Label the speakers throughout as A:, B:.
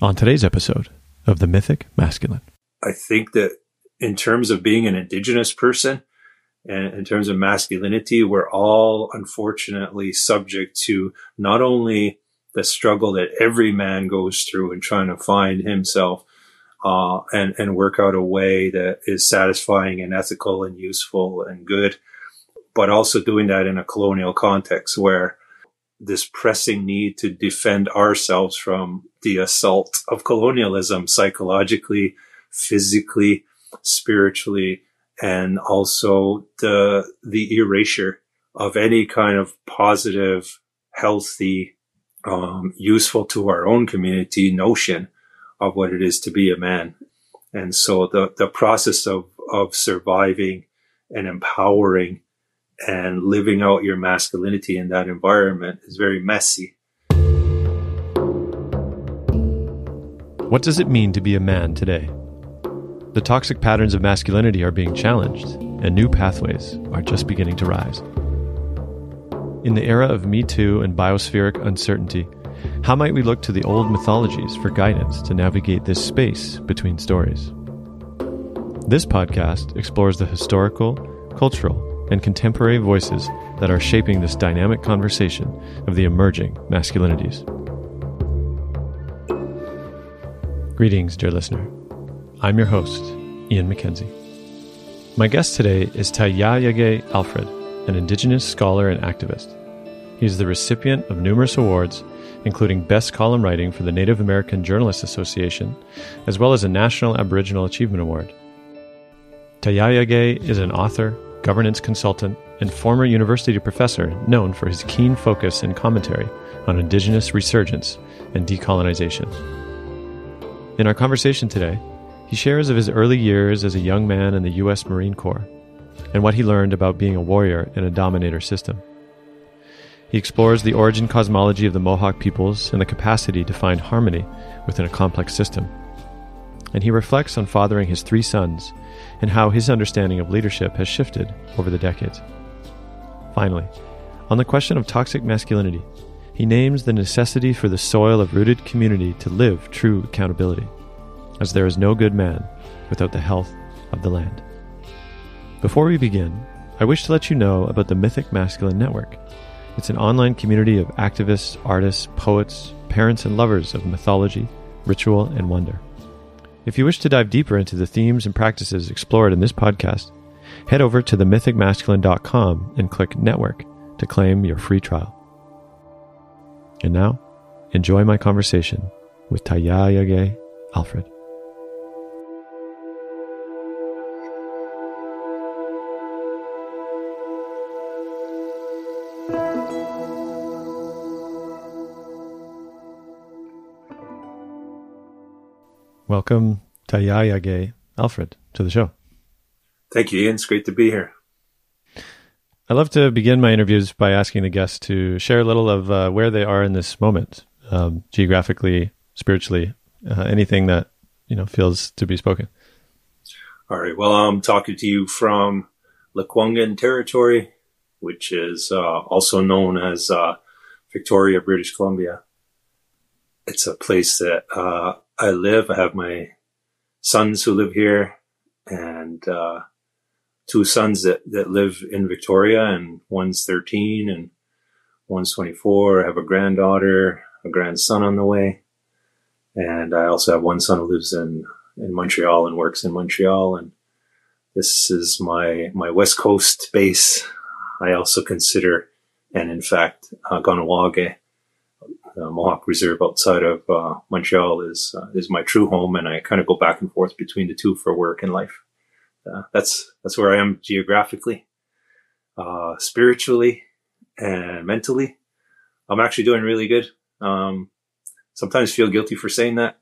A: on today's episode of The Mythic Masculine.
B: I think that in terms of being an indigenous person and in terms of masculinity, we're all unfortunately subject to not only the struggle that every man goes through in trying to find himself uh, and and work out a way that is satisfying and ethical and useful and good, but also doing that in a colonial context where this pressing need to defend ourselves from the assault of colonialism psychologically, physically, spiritually, and also the the erasure of any kind of positive, healthy, um, useful to our own community notion of what it is to be a man. And so the, the process of, of surviving and empowering and living out your masculinity in that environment is very messy.
A: What does it mean to be a man today? The toxic patterns of masculinity are being challenged, and new pathways are just beginning to rise. In the era of Me Too and biospheric uncertainty, how might we look to the old mythologies for guidance to navigate this space between stories? This podcast explores the historical, cultural, and contemporary voices that are shaping this dynamic conversation of the emerging masculinities. Greetings, dear listener. I'm your host, Ian MacKenzie. My guest today is Taiaiake Alfred, an Indigenous scholar and activist. He is the recipient of numerous awards, including Best Column Writing for the Native American Journalists Association, as well as a National Aboriginal Achievement Award. Taiaiake is an author, governance consultant, and former university professor known for his keen focus and commentary on Indigenous resurgence and decolonization. In our conversation today, he shares of his early years as a young man in the U.S. Marine Corps and what he learned about being a warrior in a dominator system. He explores the origin cosmology of the Mohawk peoples and the capacity to find harmony within a complex system. And he reflects on fathering his three sons and how his understanding of leadership has shifted over the decades. Finally, on the question of toxic masculinity, he names the necessity for the soil of rooted community to live true accountability, as there is no good man without the health of the land. Before we begin, I wish to let you know about the Mythic Masculine Network. It's an online community of activists, artists, poets, parents, and lovers of mythology, ritual, and wonder. If you wish to dive deeper into the themes and practices explored in this podcast, head over to themythicmasculine.com and click Network to claim your free trial. And now, enjoy my conversation with Taiaiake Alfred. Welcome, Taiaiake Alfred, to the show.
B: Thank you, Ian. It's great to be here.
A: I love to begin my interviews by asking the guests to share a little of uh, where they are in this moment, um, geographically, spiritually, uh, anything that you know feels to be spoken.
B: All right. Well, I'm talking to you from Lekwungen territory, which is uh, also known as uh, Victoria, British Columbia. It's a place that uh, I live. I have my sons who live here, and uh, two sons that, that live in Victoria and one's 13 and one's 24. I have a granddaughter, a grandson on the way. And I also have one son who lives in, in Montreal and works in Montreal. And this is my, my West Coast base. I also consider, and in fact, uh, Kahnawake, the Mohawk Reserve outside of uh, Montreal is uh, is my true home, and I kind of go back and forth between the two for work and life uh, that's that's where I am geographically, uh, spiritually, and mentally. I'm actually doing really good. Um, sometimes feel guilty for saying that,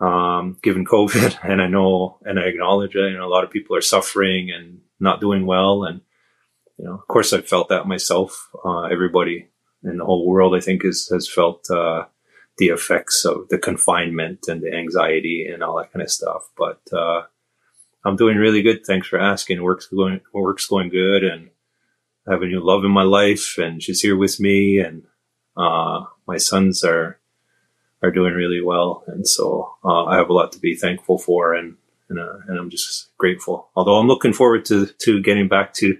B: um, given COVID, and I know and I acknowledge it. You know, a lot of people are suffering and not doing well, and you know, of course, I've felt that myself. Uh, everybody in the whole world, I think, is has felt uh, the effects of the confinement and the anxiety and all that kind of stuff. But uh, I'm doing really good. Thanks for asking. Work's going, work's going good and I have a new love in my life and she's here with me and, uh, my sons are, are doing really well, and so uh, I have a lot to be thankful for, and and, uh, and I'm just grateful. Although I'm looking forward to to getting back to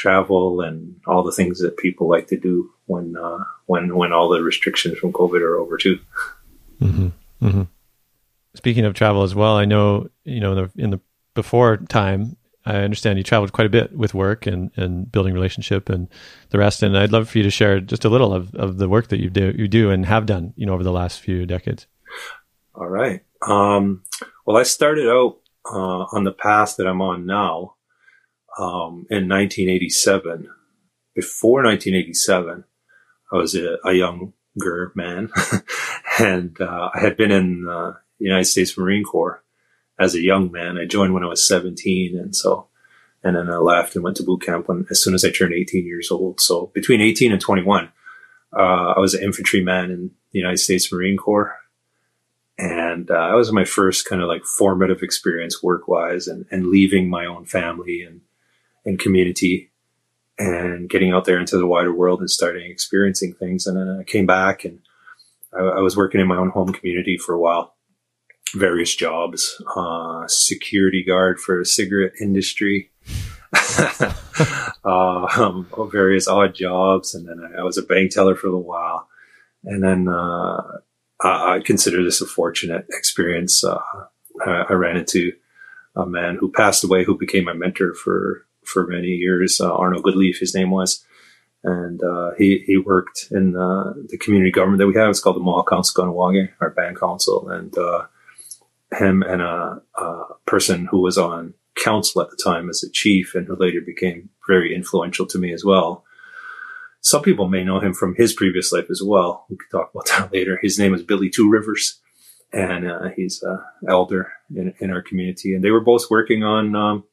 B: travel and all the things that people like to do when uh, when when all the restrictions from COVID are over too.
A: Mm-hmm. Mm-hmm. Speaking of travel as well, I know you know in the, in the before time I understand you traveled quite a bit with work and, and building relationship and the rest. And I'd love for you to share just a little of, of the work that you do you do and have done, you know, over the last few decades.
B: All right. Um, well, I started out uh, on the path that I'm on now um, in 1987. Before 1987, I was a, a younger man, and uh, I had been in the United States Marine Corps as a young man. I joined when I was 17. And so, and then I left and went to boot camp when, as soon as I turned 18 years old. So between 18 and 21, uh, I was an infantryman in the United States Marine Corps. And uh, that was my first kind of like formative experience work wise and, and leaving my own family and, and community and getting out there into the wider world and starting experiencing things. And then I came back and I, I was working in my own home community for a while various jobs, uh, security guard for a cigarette industry, um, various odd jobs. And then I, I, was a bank teller for a while. And then, uh, I, I, consider this a fortunate experience. Uh, I, I, ran into a man who passed away, who became my mentor for, for many years. Uh, Arnold Goodleaf, his name was. And uh, he he worked in the community government that we have. It's called the Mohawk Council Kahnawake, our band council, and him and a, a, person who was on council at the time as a chief and who later became very influential to me as well. Some people may know him from his previous life as well. We could talk about that later. His name is Billy Two Rivers, and uh, he's an elder in, in, our community. And they were both working on um,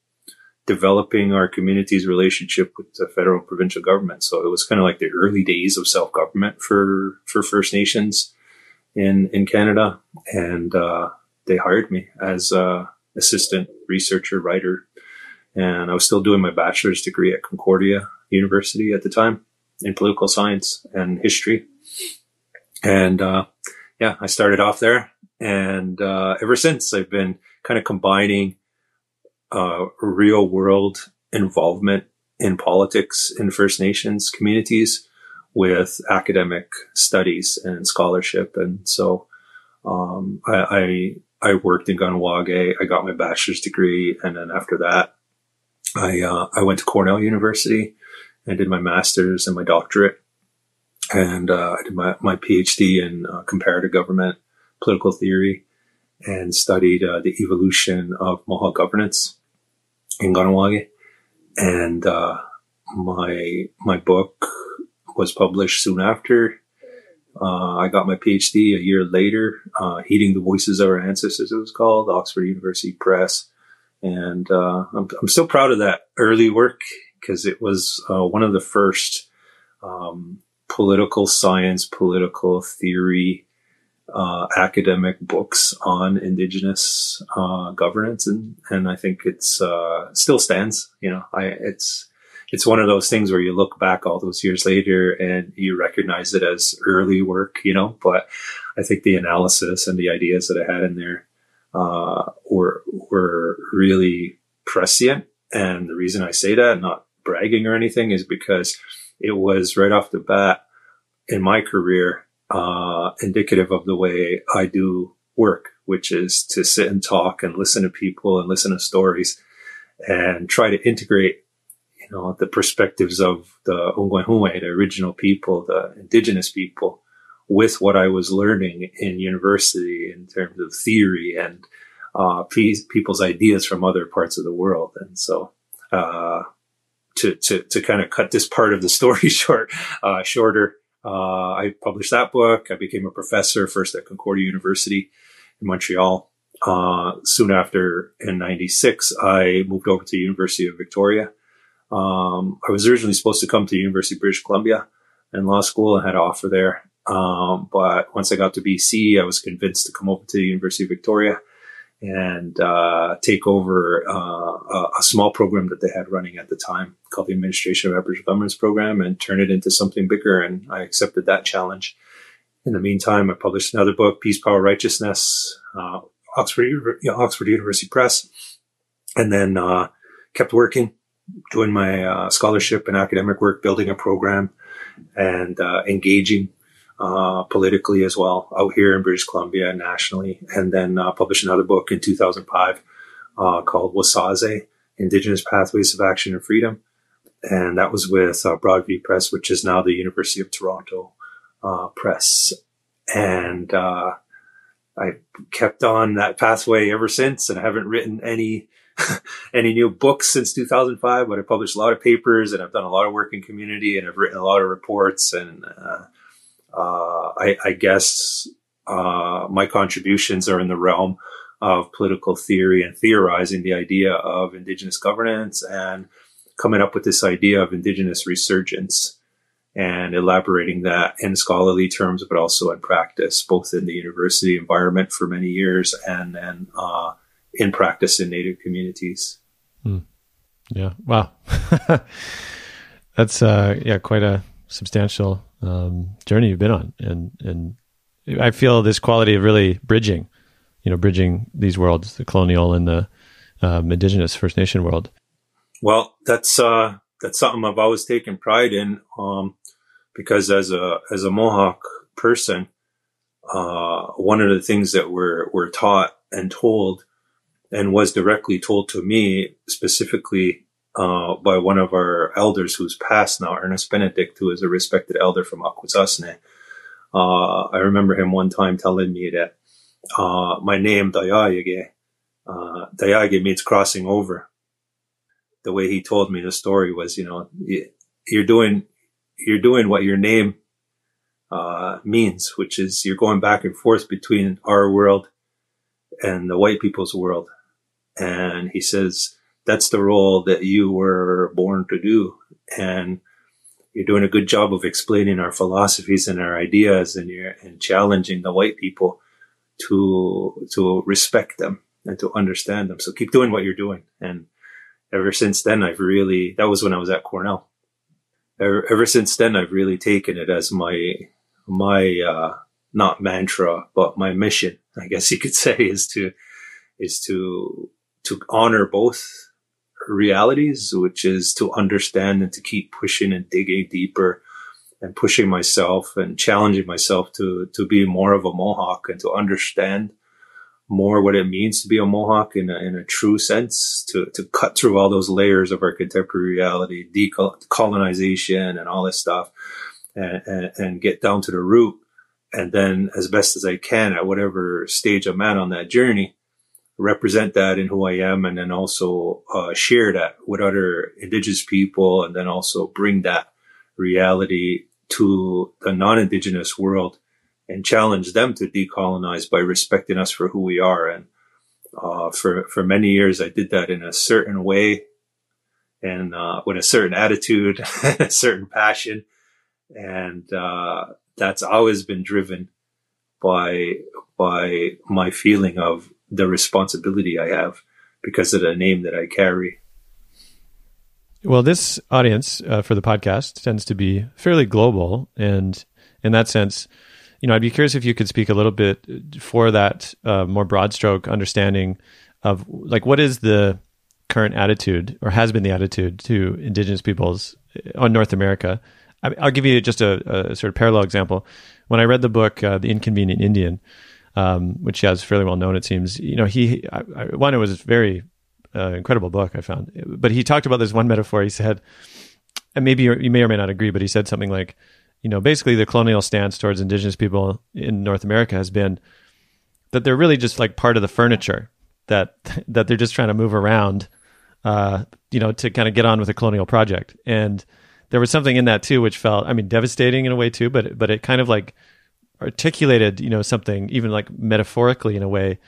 B: developing our community's relationship with the federal and provincial government. So it was kind of like the early days of self government for for First Nations in in Canada, and uh, they hired me as a assistant researcher writer, and I was still doing my bachelor's degree at Concordia University at the time in political science and history. And uh, yeah, I started off there, and uh, ever since I've been kind of combining uh, real world involvement in politics in First Nations communities with academic studies and scholarship. And so um, I, I, I worked in Kahnawake. I got my bachelor's degree, and then after that, I uh, I went to Cornell University and did my master's and my doctorate, and uh, I did my my PhD in uh, comparative government political theory, and studied uh, the evolution of Mohawk governance in Kahnawake, and uh, my my book was published soon after uh, I got my PhD a year later, uh, Heeding the Voices of Our Ancestors, it was called, Oxford University Press. And uh, I'm, I'm still proud of that early work because it was uh, one of the first um, political science, political theory, uh, academic books on Indigenous uh, governance, and and I think it's still stands. You know, I it's it's one of those things where you look back all those years later and you recognize it as early work, you know. But I think the analysis and the ideas that I had in there uh, were were really prescient. And the reason I say that, not bragging or anything, is because it was right off the bat in my career uh, indicative of the way I do work, which is to sit and talk and listen to people and listen to stories and try to integrate you know, the perspectives of the Onkwehonwe, the original people, the indigenous people, with what I was learning in university in terms of theory and uh, people's ideas from other parts of the world. And so, uh, to, to, to kind of cut this part of the story short, uh, shorter, uh, I published that book. I became a professor first at Concordia University in Montreal. Uh, soon after in 96, I moved over to the University of Victoria um, I was originally supposed to come to the University of British Columbia in law school and had an offer there. Um, but once I got to BC, I was convinced to come over to the University of Victoria and uh, take over uh, a, small program that they had running at the time called the Administration of Aboriginal Governments Program and turn it into something bigger. And I accepted that challenge. in the meantime, I published another book, Peace, Power, Righteousness, uh, Oxford, Oxford University Press, and then uh, kept working, doing my uh, scholarship and academic work, building a program, and uh, engaging uh, politically as well out here in British Columbia nationally, and then uh, published another book in 2005 called Wasáse, Indigenous Pathways of Action and Freedom. And that was with Broadview Press, which is now the University of Toronto Press. And I kept on that pathway ever since, and I haven't written any any new books since 2005. But I published a lot of papers, and I've done a lot of work in community, and I've written a lot of reports. And uh, uh, I, I, guess uh, my contributions are in the realm of political theory and theorizing the idea of Indigenous governance and coming up with this idea of Indigenous resurgence and elaborating that in scholarly terms, but also in practice, both in the university environment for many years and then uh, in practice in Native communities.
A: Hmm. Yeah. Wow. That's uh, yeah, quite a substantial um, journey you've been on, and and I feel this quality of really bridging, you know, bridging these worlds, the colonial and the um, indigenous First Nation world.
B: Well, that's uh, that's something I've always taken pride in. Um, because as a as a Mohawk person, uh, one of the things that we're we're taught and told, and was directly told to me specifically uh, by one of our elders who's passed now, Ernest Benedict, who is a respected elder from Akwesasne. Uh, I remember him one time telling me that uh, my name Taiaiake, uh, Taiaiake means crossing over. The way he told me the story was, you know, you're doing you're doing what your name uh, means, which is you're going back and forth between our world and the white people's world. And he says that's the role that you were born to do. And you're doing a good job of explaining our philosophies and our ideas and you're and challenging the white people to to respect them and to understand them. So keep doing what you're doing. And ever since then I've really that was when I was at Cornell ever, ever since then, I've really taken it as my my uh, not mantra, but my mission. I guess you could say is to is to to honor both realities, which is to understand and to keep pushing and digging deeper and pushing myself and challenging myself to to be more of a Mohawk and to understand more what it means to be a Mohawk in a, in a true sense, to, to cut through all those layers of our contemporary reality, decolonization and all this stuff, and, and, and, get down to the root. And then, as best as I can, at whatever stage I'm at on that journey, represent that in who I am, and then also uh, share that with other Indigenous people, and then also bring that reality to the non-Indigenous world and challenge them to decolonize by respecting us for who we are. And uh, for for many years, I did that in a certain way and uh, with a certain attitude, a certain passion, and uh, that's always been driven by by my feeling of the responsibility I have because of the name that I carry.
A: Well, this audience uh, for the podcast tends to be fairly global, and in that sense, you know, I'd be curious if you could speak a little bit for that uh, more broad stroke understanding of like what is the current attitude or has been the attitude to indigenous peoples uh, on North America. I, will give you just a, a, sort of parallel example. When I read the book uh, "The Inconvenient Indian," um, which is fairly well known, it seems. You know, he I, I, one it was a very uh, incredible book I found, but he talked about this one metaphor. He said, and maybe you may or may not agree, but he said something like you know, basically the colonial stance towards indigenous people in North America has been that they're really just like part of the furniture that that they're just trying to move around, uh, you know, to kind of get on with a colonial project. And there was something in that too, which felt, I mean, devastating in a way too, but but it kind of like articulated, you know, something even like metaphorically in a way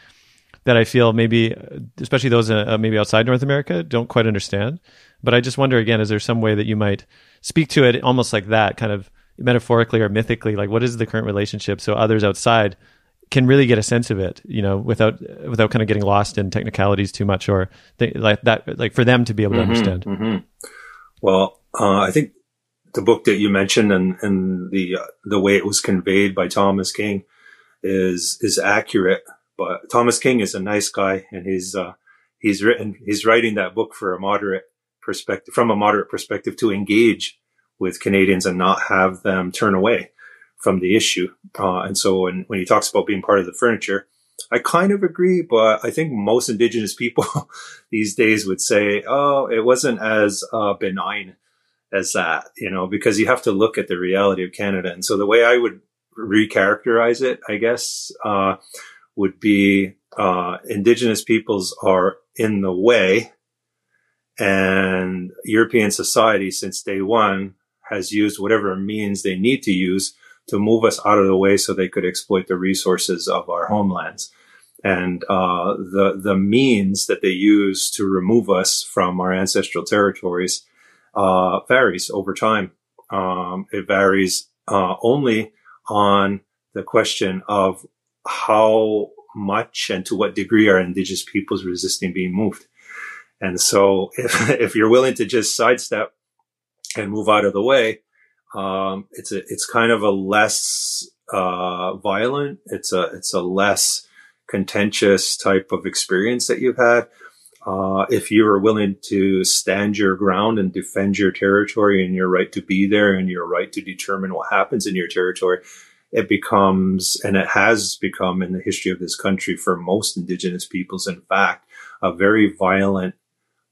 A: that I feel maybe, especially those uh, maybe outside North America, don't quite understand. But I just wonder again, is there some way that you might speak to it almost like that, kind of metaphorically or mythically like what is the current relationship so others outside can really get a sense of it you know without without kind of getting lost in technicalities too much or th- like that like for them to be able to mm-hmm, understand
B: mm-hmm. well uh, i think the book that you mentioned and, and the, uh, the way it was conveyed by Thomas King is, is accurate. But Thomas King is a nice guy and he's, uh, he's written, he's writing that book for a moderate perspective, from a moderate perspective to engage with Canadians and not have them turn away from the issue. Uh, and so when, when he talks about being part of the furniture, I kind of agree, but I think most indigenous people these days would say, oh, it wasn't as uh, benign as that, you know, because you have to look at the reality of Canada. And so the way I would recharacterize it, I guess, uh, would be uh, indigenous peoples are in the way and European society since day one has used whatever means they need to use to move us out of the way so they could exploit the resources of our homelands. And uh, the the means that they use to remove us from our ancestral territories uh, varies over time. Um, it varies uh, only on the question of how much and to what degree are indigenous peoples resisting being moved. And so, if if you're willing to just sidestep and move out of the way, um, it's a, it's kind of a less, uh, violent. It's a, it's a less contentious type of experience that you've had. Uh, if you are willing to stand your ground and defend your territory and your right to be there and your right to determine what happens in your territory, it becomes, and it has become in the history of this country for most indigenous peoples, in fact, a very violent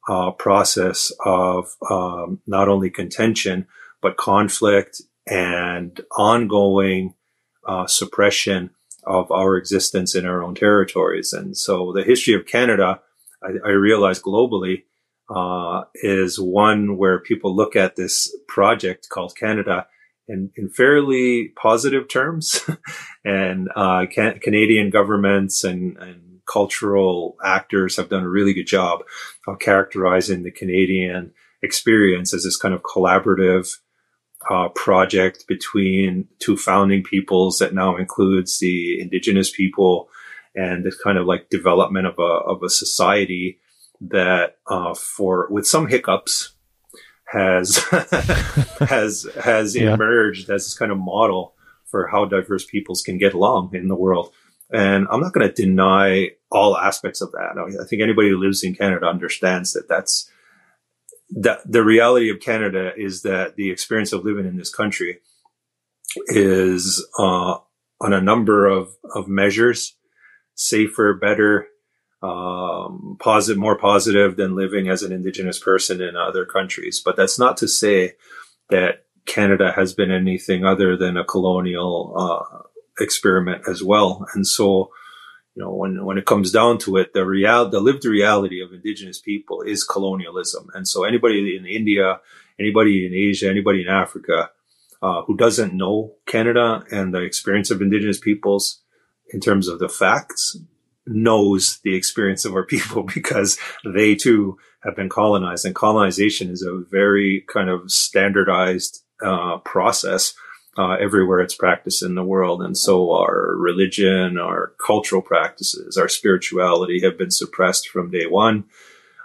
B: uh, process of um, not only contention, but conflict and ongoing uh, suppression of our existence in our own territories. And so the history of Canada, I, I realize globally, uh, is one where people look at this project called Canada in, in fairly positive terms. and uh, can, Canadian governments and, and cultural actors have done a really good job of characterizing the Canadian experience as this kind of collaborative uh, project between two founding peoples that now includes the indigenous people and this kind of like development of a of a society that uh, for with some hiccups has has has yeah. emerged as this kind of model for how diverse peoples can get along in the world. And I'm not going to deny all aspects of that. I think anybody who lives in Canada understands that that's that the reality of Canada is that the experience of living in this country is uh, on a number of, of measures safer, better, um, positive, more positive than living as an indigenous person in other countries. But that's not to say that Canada has been anything other than a colonial uh, experiment as well. And so, you know, when, when it comes down to it, the real, the lived reality of indigenous people is colonialism. And so anybody in India, anybody in Asia, anybody in Africa, uh, who doesn't know Canada and the experience of indigenous peoples in terms of the facts knows the experience of our people because they too have been colonized and colonization is a very kind of standardized uh, process uh, everywhere it's practiced in the world. And so our religion, our cultural practices, our spirituality have been suppressed from day one.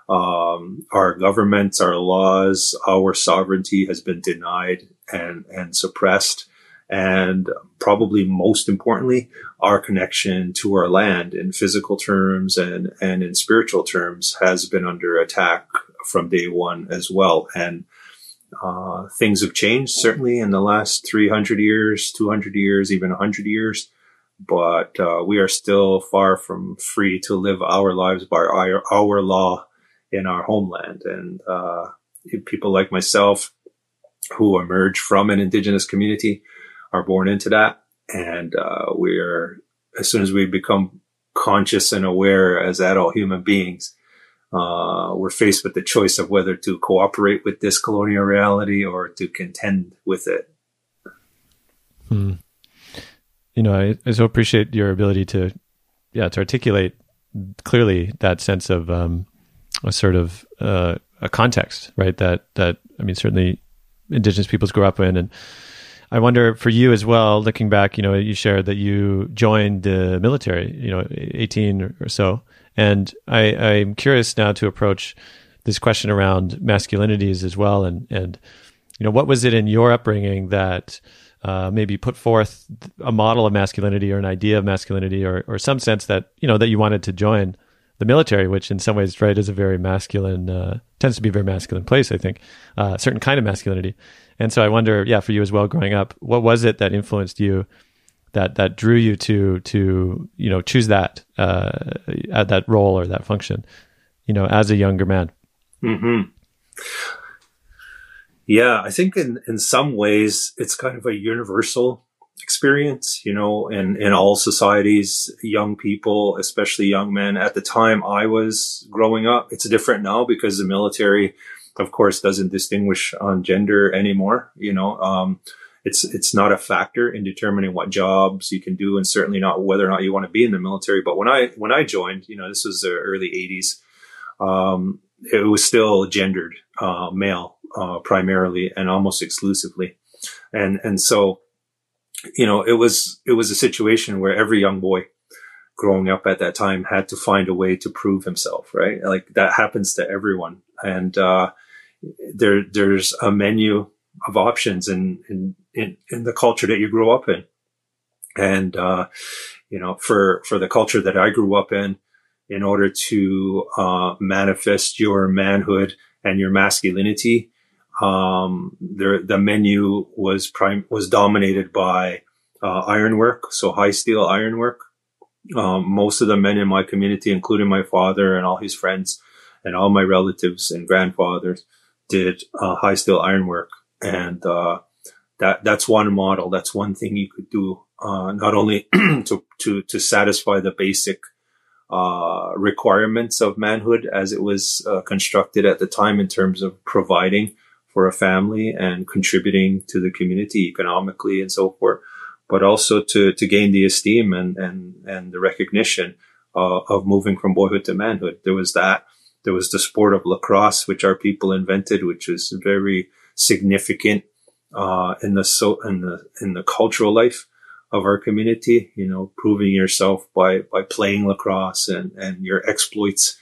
B: Um, our governments, our laws, our sovereignty has been denied and, and suppressed. And probably most importantly, our connection to our land in physical terms and, and in spiritual terms has been under attack from day one as well. And uh, things have changed certainly in the last 300 years, 200 years, even 100 years, but uh, we are still far from free to live our lives by our, our law in our homeland. And uh, people like myself who emerge from an indigenous community are born into that. And uh, we are, as soon as we become conscious and aware as adult human beings, uh, we're faced with the choice of whether to cooperate with this colonial reality or to contend with it.
A: Hmm. You know, I, I, so appreciate your ability to, yeah, to articulate clearly that sense of um, a sort of uh, a context, right? That that I mean, certainly indigenous peoples grew up in, and I wonder for you as well. Looking back, you know, you shared that you joined the military, you know, eighteen or so. And I, I'm curious now to approach this question around masculinities as well, and and you know, what was it in your upbringing that uh, maybe put forth a model of masculinity or an idea of masculinity or, or some sense that, you know, that you wanted to join the military, which in some ways, right, is a very masculine, uh, tends to be a very masculine place, I think, uh, certain kind of masculinity. And so I wonder, yeah, for you as well, growing up, what was it that influenced you, that that drew you to to you know choose that uh, at that role or that function, you know, as a younger man?
B: Hmm. Yeah, I think in in some ways it's kind of a universal experience, you know, in, in all societies, young people, especially young men. At the time I was growing up, it's different now because the military, of course, doesn't distinguish on gender anymore. You know, um, it's it's not a factor in determining what jobs you can do, and certainly not whether or not you want to be in the military. But when I when I joined, you know, this was the early '80s. Um, it was still gendered, uh, male uh, primarily and almost exclusively, and and so you know, it was, it was a situation where every young boy growing up at that time had to find a way to prove himself, right? Like that happens to everyone. And, uh, there, there's a menu of options in, in, in, in the culture that you grew up in. And, uh, you know, for, for the culture that I grew up in, in order to, uh, manifest your manhood and your masculinity, um, there, the menu was prime, was dominated by, uh, ironwork. So high steel ironwork. Um, most of the men in my community, including my father and all his friends and all my relatives and grandfathers did, uh, high steel ironwork. And, uh, that, that's one model. That's one thing you could do, uh, not only to, to, to satisfy the basic, uh, requirements of manhood as it was uh, constructed at the time in terms of providing for a family and contributing to the community economically and so forth, but also to, to gain the esteem and, and, and the recognition uh, of moving from boyhood to manhood. There was that. There was the sport of lacrosse, which our people invented, which is very significant uh, in the so in the in the cultural life of our community. You know, proving yourself by by playing lacrosse and and your exploits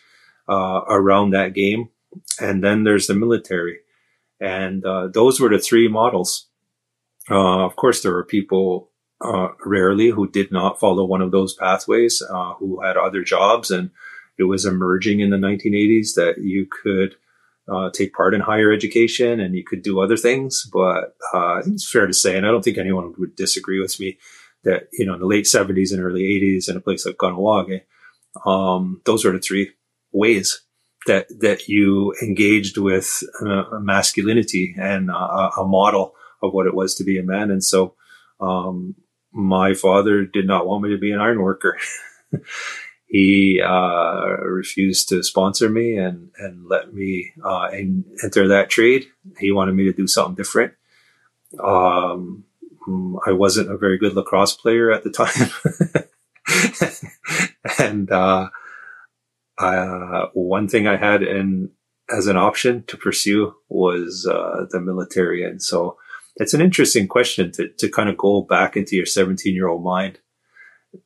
B: uh, around that game. And then there's the military and uh, those were the three models. Uh, of course, there were people uh, rarely who did not follow one of those pathways, uh, who had other jobs, and it was emerging in the 1980s that you could uh, take part in higher education and you could do other things. But uh, it's fair to say, and I don't think anyone would disagree with me, that you know in the late 70s and early 80s in a place like Kahnawake, um, those were the three ways that that you engaged with uh, masculinity and uh, a model of what it was to be a man. And so, um, my father did not want me to be an iron worker. he uh, refused to sponsor me and and let me uh, enter that trade. He wanted me to do something different. Um, I wasn't a very good lacrosse player at the time, and uh, uh, one thing I had in as an option to pursue was uh, the military, and so it's an interesting question to to kind of go back into your 17 year old mind,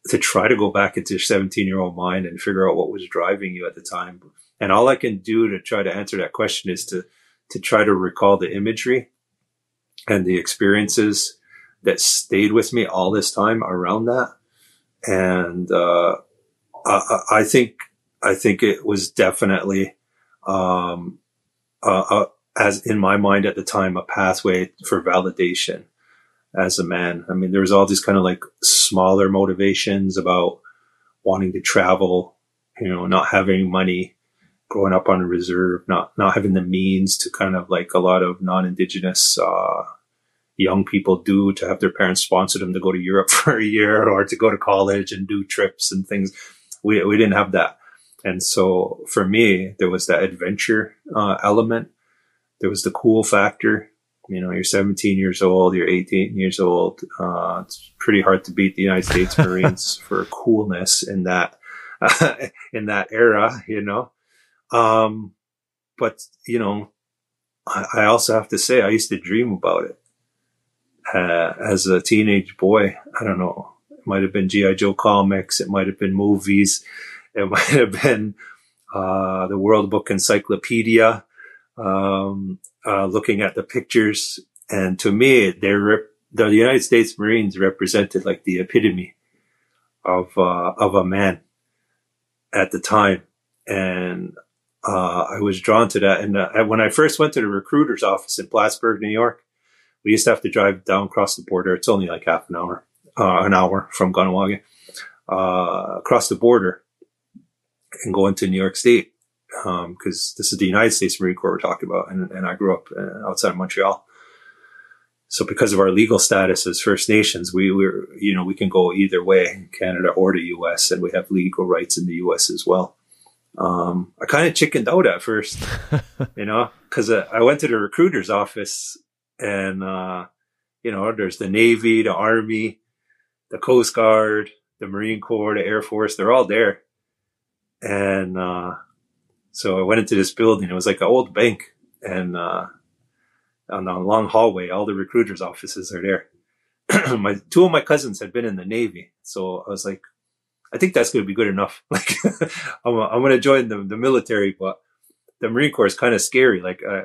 B: to try to go back into your 17 year old mind and figure out what was driving you at the time. And all I can do to try to answer that question is to to try to recall the imagery and the experiences that stayed with me all this time around that. And uh, I, I think I think it was definitely, um, uh, uh, as in my mind at the time, a pathway for validation as a man. I mean, there was all these kind of like smaller motivations about wanting to travel, you know, not having money, growing up on a reserve, not, not having the means to kind of like a lot of non-indigenous, uh, young people do to have their parents sponsor them to go to Europe for a year or to go to college and do trips and things. We, we didn't have that. And so for me, there was that adventure uh, element. There was the cool factor. You know, you're 17 years old, you're 18 years old. Uh, it's pretty hard to beat the United States Marines for coolness in that uh, in that era. You know, um, but you know, I, I, also have to say I used to dream about it uh, as a teenage boy. I don't know. It might have been GI Joe comics. It might have been movies it might have been uh, the World Book Encyclopedia. Um, uh, looking at the pictures. And to me, they're rep- the United States Marines represented like the epitome of, uh, of a man at the time. And, uh, I was drawn to that. And uh, when I first went to the recruiter's office in Plattsburgh, New York, we used to have to drive down across the border. It's only like half an hour, uh, an hour from Kahnawake, uh, across the border and go into New York State. Um, cause this is the United States Marine Corps we're talking about. And, and I grew up uh, outside of Montreal. So because of our legal status as First Nations, we were, you know, we can go either way, Canada or the US, and we have legal rights in the US as well. Um, I kind of chickened out at first, you know, cause uh, I went to the recruiter's office and, uh, you know, there's the Navy, the Army, the Coast Guard, the Marine Corps, the Air Force, they're all there. And, uh, so I went into this building. It was like an old bank and, uh, on the long hallway, all the recruiters' offices are there. my two of my cousins had been in the Navy, so I was like, I think that's going to be good enough. Like, I'm, I'm going to join the, the military, but the Marine Corps is kind of scary. Like, uh,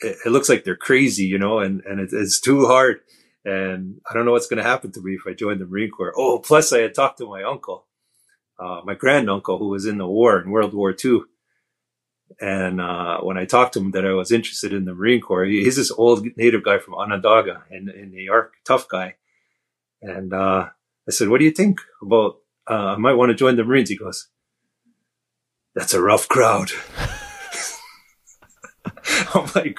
B: it, it, looks like they're crazy, you know, and and it, it's too hard. And I don't know what's going to happen to me if I join the Marine Corps. Oh, plus I had talked to my uncle, uh, my granduncle, who was in the war in World War II and uh, when I talked to him that I was interested in the Marine Corps, he's this old native guy from Onondaga in, in New York, tough guy. And uh, I said, "What do you think about? Uh, I might want to join the Marines." He goes, "That's a rough crowd." I'm like,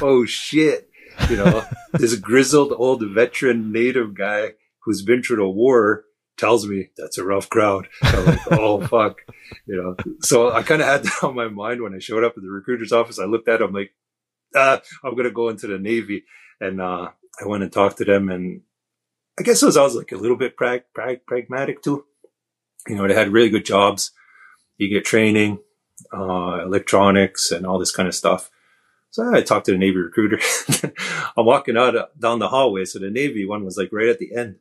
B: "Oh shit!" You know, this grizzled old veteran native guy who's been through the war tells me that's a rough crowd. I'm like, oh fuck, you know. So I kind of had that on my mind when I showed up at the recruiter's office. I looked at him like, uh, I'm gonna go into the Navy, and uh, I went and talked to them, and I guess it was I was like a little bit prag- prag- pragmatic too. You know, they had really good jobs. You get training, uh, electronics, and all this kind of stuff. So I talked to the Navy recruiter. I'm walking out uh, down the hallway. So the Navy one was like right at the end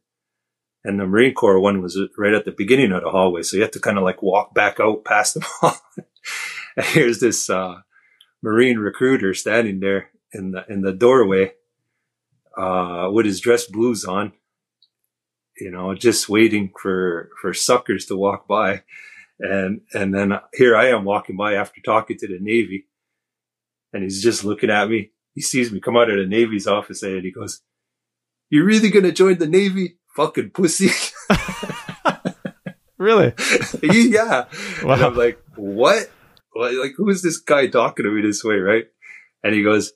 B: and the Marine Corps one was right at the beginning of the hallway. So you have to kind of like walk back out past them all. and here's this, uh, Marine recruiter standing there in the, in the doorway, uh, with his dress blues on, you know, just waiting for, for suckers to walk by. And, and then here I am walking by after talking to the Navy and he's just looking at me. He sees me come out of the Navy's office and he goes, you really going to join the Navy? Fucking pussy.
A: really?
B: yeah. Wow. And I'm like, what? Like, who is this guy talking to me this way, right? And he goes,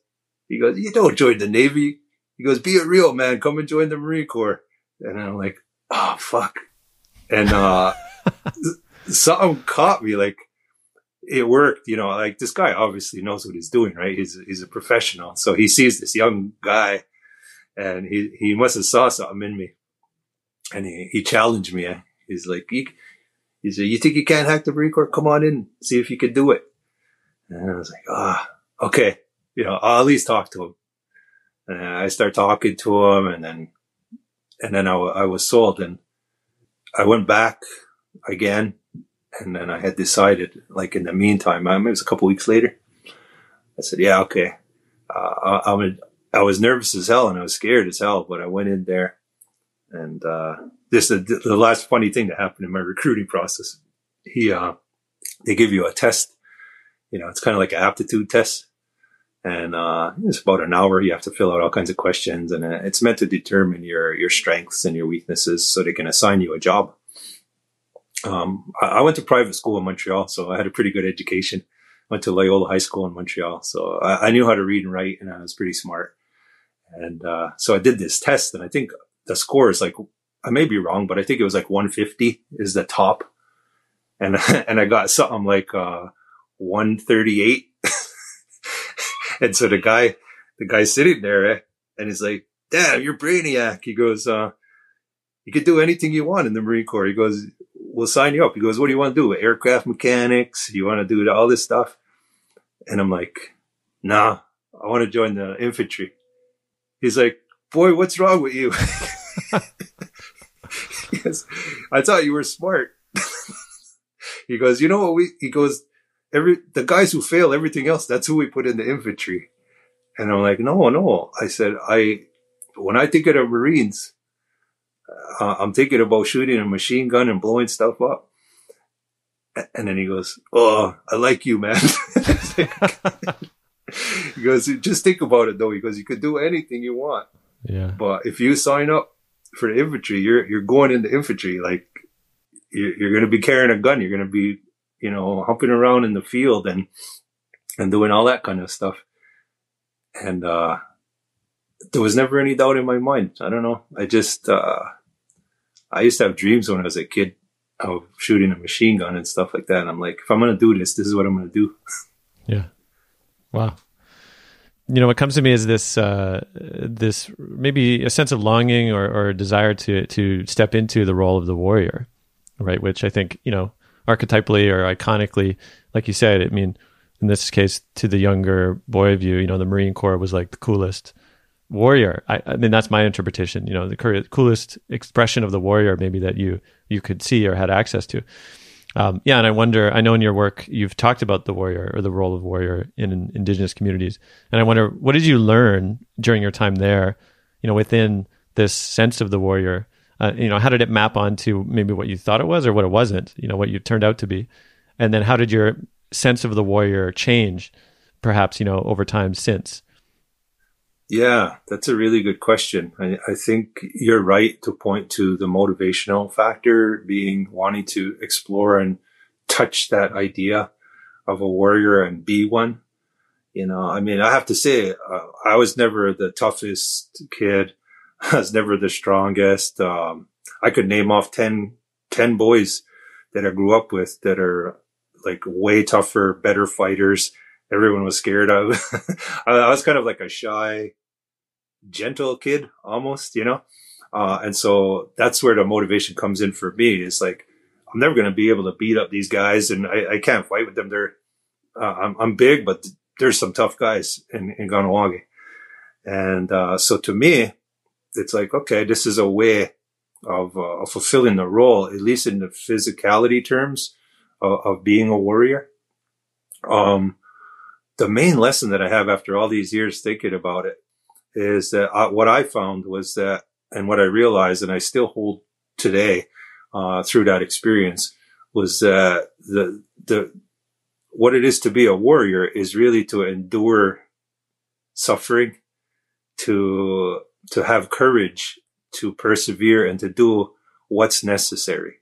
B: he goes, you don't join the Navy. He goes, be a real man. Come and join the Marine Corps. And I'm like, oh, fuck. And, uh, something caught me. Like, it worked, you know, like this guy obviously knows what he's doing, right? He's, he's a professional. So he sees this young guy and he, he must have saw something in me and he, he challenged me. He's like, he, he said, you think you can't hack the Marine Corps? Come on in, see if you can do it. And I was like, ah, oh, okay. You know, I'll at least talk to him. And I start talking to him and then, and then I, I was sold and I went back again. And then I had decided, like in the meantime, it was a couple weeks later. I said, yeah, okay. Uh, I, I'm, I was nervous as hell and I was scared as hell, but I went in there and uh, this is the, the last funny thing that happened in my recruiting process. He, uh, they give you a test. You know, it's kind of like an aptitude test. And uh, it's about an hour. You have to fill out all kinds of questions, and uh, it's meant to determine your your strengths and your weaknesses, so they can assign you a job. Um, I, went to private school in Montreal, so I had a pretty good education. Went to Loyola High School in Montreal, so I, I knew how to read and write, and I was pretty smart. And uh, so I did this test, and I think the score is like, I may be wrong, but I think it was like 150 is the top. And, and I got something like, uh, 138. and so the guy, the guy sitting there eh, and he's like, damn, you're brainiac. He goes, uh, you could do anything you want in the Marine Corps. He goes, we'll sign you up. He goes, what do you want to do? Aircraft mechanics? You want to do all this stuff? And I'm like, nah, I want to join the infantry. He's like, boy, what's wrong with you? goes, I thought you were smart. he goes, you know what we, he goes, every the guys who fail everything else, that's who we put in the infantry. And I'm like, no, no. I said, I when I think of the Marines, uh, I'm thinking about shooting a machine gun and blowing stuff up. And then he goes, "Oh, I like you, man." he goes, "Just think about it, though." He goes, "You could do anything you want,
A: yeah.
B: But if you sign up for the infantry, you're you're going into infantry. Like you're, you're going to be carrying a gun. You're going to be, you know, humping around in the field and and doing all that kind of stuff. And uh, there was never any doubt in my mind. I don't know. I just uh, I used to have dreams when I was a kid of shooting a machine gun and stuff like that. And I'm like, if I'm going to do this, this is what I'm going to do.
A: Yeah. Wow. You know, what comes to me is this, uh, this maybe a sense of longing or, or a desire to to step into the role of the warrior, right? Which I think you know, archetypally or iconically, like you said, I mean, in this case, to the younger boy of you, you know, the Marine Corps was like the coolest warrior. I, I mean, that's my interpretation. You know, the coolest expression of the warrior, maybe that you you could see or had access to. Um, yeah, and I wonder. I know in your work you've talked about the warrior or the role of warrior in, in indigenous communities, and I wonder what did you learn during your time there? You know, within this sense of the warrior, uh, you know, how did it map onto maybe what you thought it was or what it wasn't? You know, what you turned out to be, and then how did your sense of the warrior change, perhaps you know, over time since?
B: Yeah, that's a really good question. I, I, think you're right to point to the motivational factor being wanting to explore and touch that idea of a warrior and be one. You know, I mean, I have to say, uh, I was never the toughest kid. I was never the strongest. Um, I could name off 10, 10 boys that I grew up with that are like way tougher, better fighters everyone was scared of. I was kind of like a shy, gentle kid almost, you know? Uh, and so that's where the motivation comes in for me. It's like, I'm never going to be able to beat up these guys and I, I can't fight with them. They're, uh, I'm, I'm big, but there's some tough guys in, in Kahnawake. And, uh, so to me, it's like, okay, this is a way of, uh, of fulfilling the role, at least in the physicality terms of, of being a warrior. Um, the main lesson that I have after all these years thinking about it is that I, what I found was that, and what I realized, and I still hold today uh, through that experience, was that the the what it is to be a warrior is really to endure suffering, to to have courage, to persevere, and to do what's necessary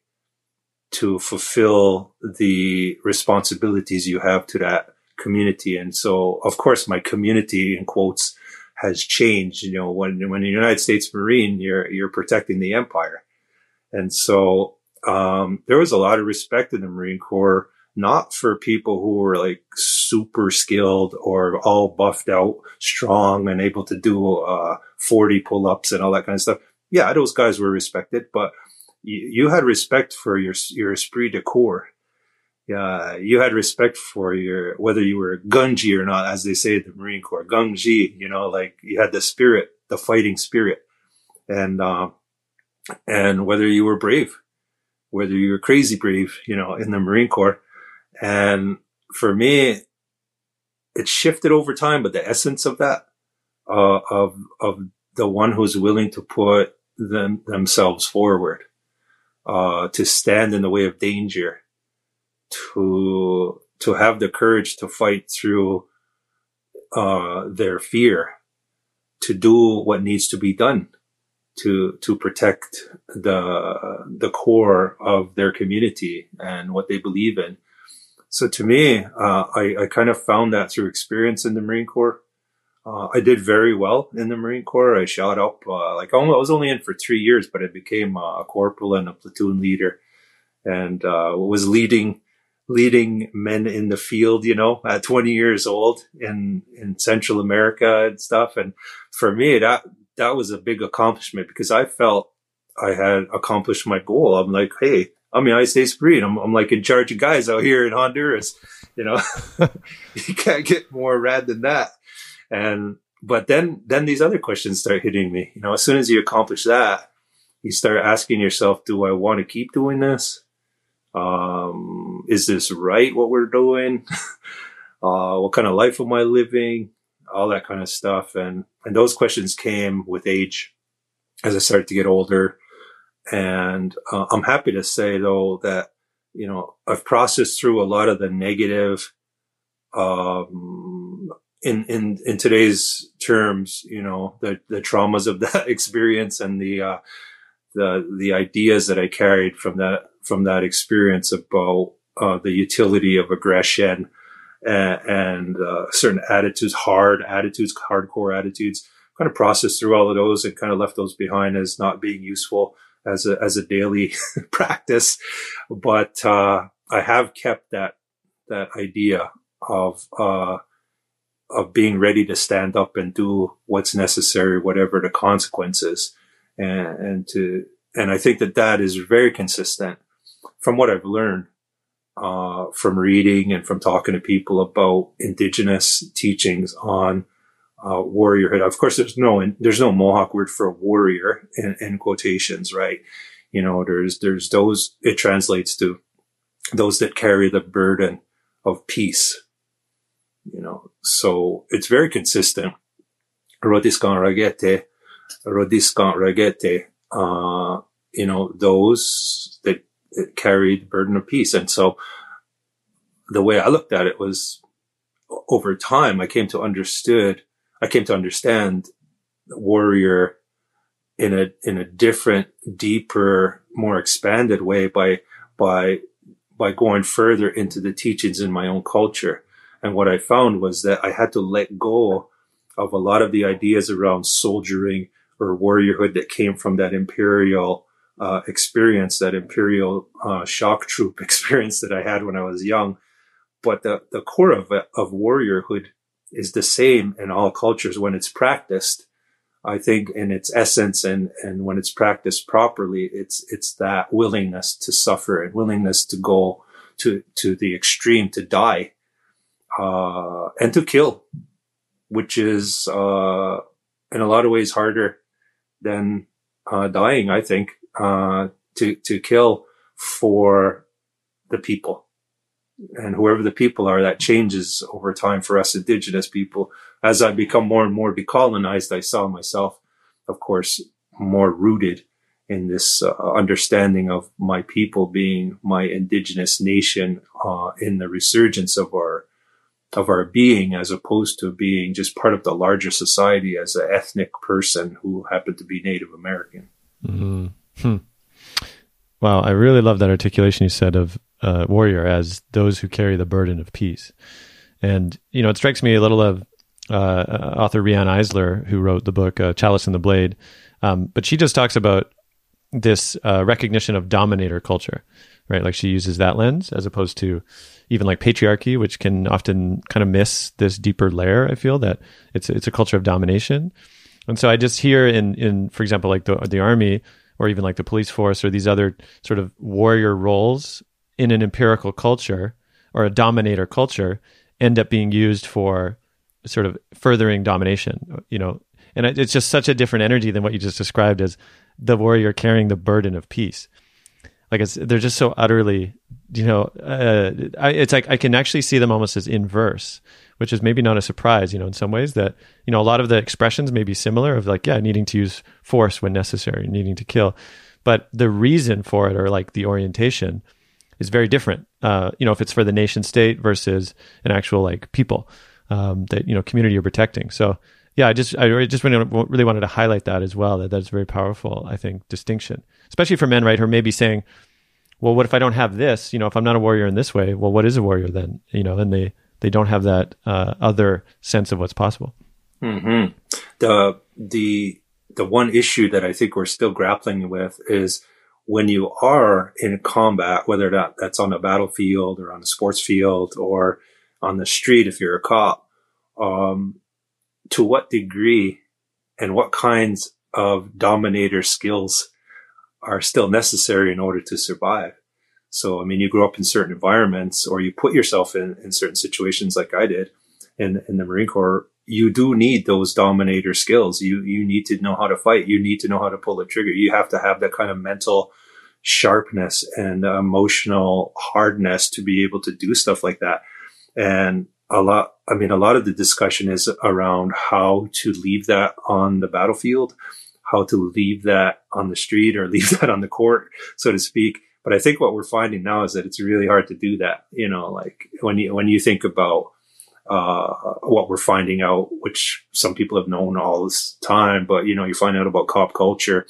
B: to fulfill the responsibilities you have to that community. And so, of course, my community in quotes has changed. You know, when, when the United States Marine, you're, you're protecting the empire. And so, um, there was a lot of respect in the Marine Corps, not for people who were like super skilled or all buffed out, strong and able to do, uh, 40 pull ups and all that kind of stuff. Yeah, those guys were respected, but you, you had respect for your, your esprit de corps yeah, you had respect for your whether you were gunji or not, as they say in the Marine Corps, gunji. You know, like you had the spirit, the fighting spirit, and uh, and whether you were brave, whether you were crazy brave, you know, in the Marine Corps. And for me, it shifted over time, but the essence of that, uh, of of the one who's willing to put them themselves forward, uh, to stand in the way of danger to to have the courage to fight through uh, their fear, to do what needs to be done to to protect the the core of their community and what they believe in. So to me, uh, I, I kind of found that through experience in the Marine Corps. Uh, I did very well in the Marine Corps. I shot up, uh, like I was only in for three years, but I became a corporal and a platoon leader and, uh, was leading leading men in the field, you know, at 20 years old in, in Central America and stuff. And for me, that, that was a big accomplishment because I felt I had accomplished my goal. I'm like, Hey, I'm the United States Marine. I'm, I'm like in charge of guys out here in Honduras, you know, you can't get more rad than that. And, but then, then these other questions start hitting me, you know, as soon as you accomplish that, you start asking yourself, do I want to keep doing this? Um, is this right? What we're doing? uh, what kind of life am I living? All that kind of stuff. And, and those questions came with age as I started to get older. And uh, I'm happy to say though that, you know, I've processed through a lot of the negative, um, in, in, in today's terms, you know, the, the traumas of that experience and the, uh, the, the ideas that I carried from that, from that experience about, uh, the utility of aggression and, and uh, certain attitudes, hard attitudes, hardcore attitudes, kind of processed through all of those and kind of left those behind as not being useful as a, as a daily practice. But, uh, I have kept that, that idea of, uh, of being ready to stand up and do what's necessary, whatever the consequences. And, and to, and I think that that is very consistent from what I've learned, uh, from reading and from talking to people about indigenous teachings on, uh, warriorhood. Of course, there's no, there's no Mohawk word for warrior in, in quotations, right? You know, there's, there's those, it translates to those that carry the burden of peace you know, so it's very consistent. Rotiskenhrakete, Rodiscan ragete, uh, you know, those that, that carry the burden of peace. And so the way I looked at it was over time, I came to understood, I came to understand warrior in a, in a different, deeper, more expanded way by, by, by going further into the teachings in my own culture and what I found was that I had to let go of a lot of the ideas around soldiering or warriorhood that came from that imperial uh, experience, that imperial uh, shock troop experience that I had when I was young. But the, the core of, of warriorhood is the same in all cultures when it's practiced. I think in its essence and, and when it's practiced properly, it's, it's that willingness to suffer and willingness to go to, to the extreme, to die uh, and to kill, which is uh, in a lot of ways harder than uh, dying. I think uh, to to kill for the people and whoever the people are. That changes over time for us Indigenous people. As I become more and more decolonized, I saw myself, of course, more rooted in this uh, understanding of my people being my indigenous nation uh, in the resurgence of our of our being as opposed to being just part of the larger society as an ethnic person who happened to be Native American.
A: Mm-hmm. Hmm. Wow, I really love that articulation you said of uh, warrior as those who carry the burden of peace. And, you know, it strikes me a little of uh, uh author Riane Eisler, who wrote the book uh, Chalice and the Blade. Um, but she just talks about this uh, recognition of dominator culture, right? Like she uses that lens as opposed to even like patriarchy, which can often kind of miss this deeper layer. I feel that it's it's a culture of domination, and so I just hear in in for example like the the army or even like the police force or these other sort of warrior roles in an empirical culture or a dominator culture end up being used for sort of furthering domination. You know, and it's just such a different energy than what you just described as the warrior carrying the burden of peace. Like it's they're just so utterly you know, uh, I, it's like I can actually see them almost as inverse, which is maybe not a surprise, you know, in some ways that, you know, a lot of the expressions may be similar of like, yeah, needing to use force when necessary, needing to kill. But the reason for it or like the orientation is very different. Uh, you know, if it's for the nation state versus an actual like people um, that, you know, community you're protecting. So, yeah, I just I just really, wanted to highlight that as well. That that's a very powerful, I think, distinction, especially for men, right? Who may be saying, well, what if I don't have this? You know, if I'm not a warrior in this way, well, what is a warrior then? You know, and they they don't have that uh, other sense of what's possible.
B: Mm-hmm. The the the one issue that I think we're still grappling with is when you are in combat, whether that that's on a battlefield or on a sports field or on the street, if you're a cop, um, to what degree and what kinds of dominator skills are still necessary in order to survive. So, I mean, you grow up in certain environments or you put yourself in, in certain situations like I did in, in the Marine Corps. You do need those dominator skills. You, you need to know how to fight. You need to know how to pull the trigger. You have to have that kind of mental sharpness and emotional hardness to be able to do stuff like that. And a lot, I mean, a lot of the discussion is around how to leave that on the battlefield, how to leave that on the street or leave that on the court, so to speak. But I think what we're finding now is that it's really hard to do that. You know, like when you, when you think about, uh, what we're finding out, which some people have known all this time, but you know, you find out about cop culture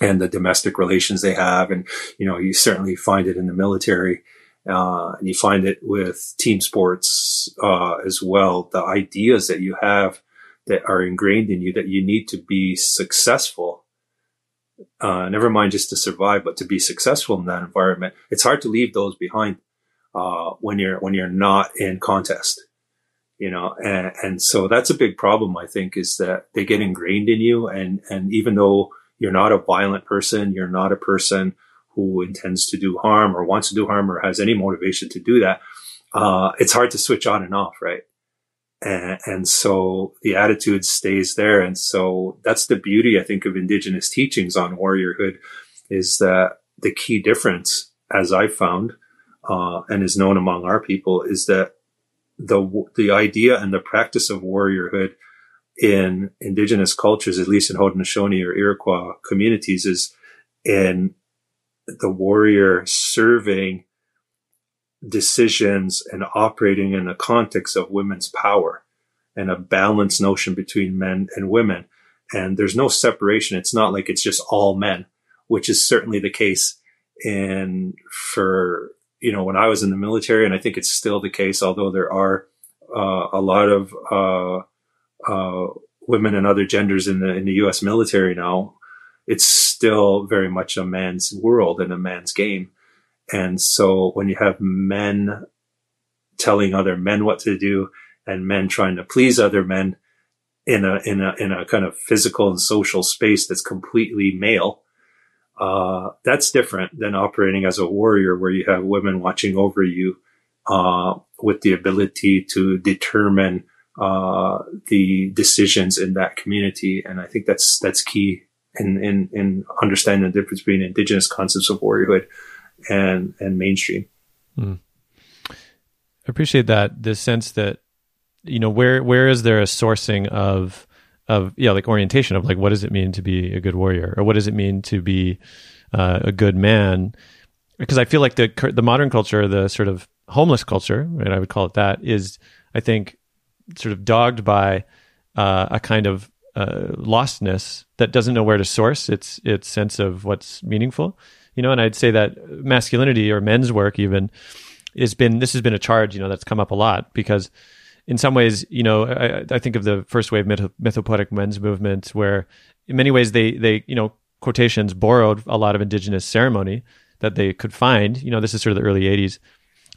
B: and the domestic relations they have. And, you know, you certainly find it in the military. Uh, and you find it with team sports, uh, as well. The ideas that you have that are ingrained in you that you need to be successful. Uh, never mind just to survive, but to be successful in that environment. It's hard to leave those behind, uh, when you're, when you're not in contest you know, and, and so that's a big problem, I think, is that they get ingrained in you. And, and even though you're not a violent person. You're not a person who intends to do harm or wants to do harm or has any motivation to do that. Uh, it's hard to switch on and off, right? And, and, so the attitude stays there. And so that's the beauty, I think, of indigenous teachings on warriorhood is that the key difference, as I found, uh, and is known among our people, is that the the idea and the practice of warriorhood in indigenous cultures, at least in Haudenosaunee or Iroquois communities, is in the warrior serving decisions and operating in the context of women's power and a balanced notion between men and women. And there's no separation. It's not like it's just all men, which is certainly the case in for, you know, when I was in the military, and I think it's still the case, although there are uh, a lot of, uh, uh, women and other genders in the in the U.S. military now, it's still very much a man's world and a man's game. And so when you have men telling other men what to do and men trying to please other men in a in a in a kind of physical and social space that's completely male, uh, that's different than operating as a warrior where you have women watching over you uh, with the ability to determine uh, the decisions in that community. And I think that's, that's key in, in, in understanding the difference between indigenous concepts of warriorhood and, and mainstream. Mm.
A: I appreciate that. The sense that, you know, where, where is there a sourcing of, of, yeah, like orientation of like, what does it mean to be a good warrior or what does it mean to be uh, a good man? Because I feel like the, the modern culture, the sort of homeless culture, and I would call it that, is I think sort of dogged by uh, a kind of uh, lostness that doesn't know where to source its its sense of what's meaningful. You know, and I'd say that masculinity or men's work even has been this has been a charge you know that's come up a lot because in some ways you know I, I think of the first wave myth- mythopoetic men's movement where in many ways they they you know quotations borrowed a lot of indigenous ceremony that they could find. You know this is sort of the early 80s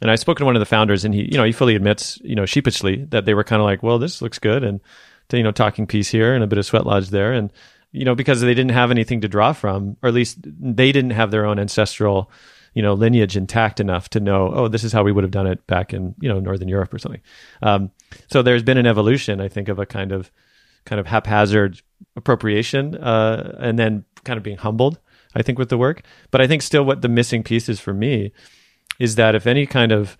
A: and I spoke to one of the founders, and he, you know, he fully admits, you know, sheepishly that they were kind of like, well, this looks good, and you know, talking piece here and a bit of sweat lodge there, and you know, because they didn't have anything to draw from, or at least they didn't have their own ancestral, you know, lineage intact enough to know, oh, this is how we would have done it back in, you know, Northern Europe or something. Um, so there's been an evolution, I think, of a kind of, kind of haphazard appropriation, uh, and then kind of being humbled, I think, with the work. But I think still what the missing piece is for me is that if any kind of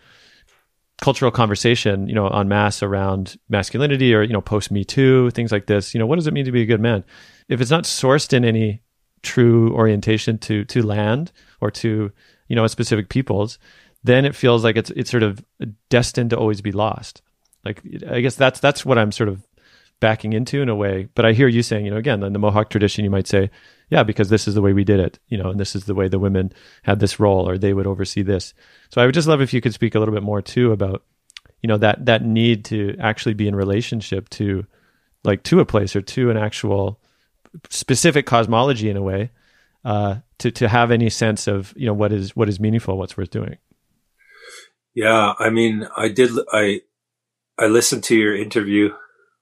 A: cultural conversation, you know, on mass around masculinity or, you know, post Me Too, things like this, you know, what does it mean to be a good man? If it's not sourced in any true orientation to to land or to, you know, a specific peoples, then it feels like it's it's sort of destined to always be lost. Like I guess that's that's what I'm sort of backing into in a way. But I hear you saying, you know, again, in the Mohawk tradition, you might say, yeah, because this is the way we did it, you know, and this is the way the women had this role or they would oversee this. So I would just love if you could speak a little bit more too about, you know, that that need to actually be in relationship to like to a place or to an actual specific cosmology in a way, uh, to to have any sense of, you know, what is what is meaningful, what's worth doing.
B: Yeah, I mean, I did I I listened to your interview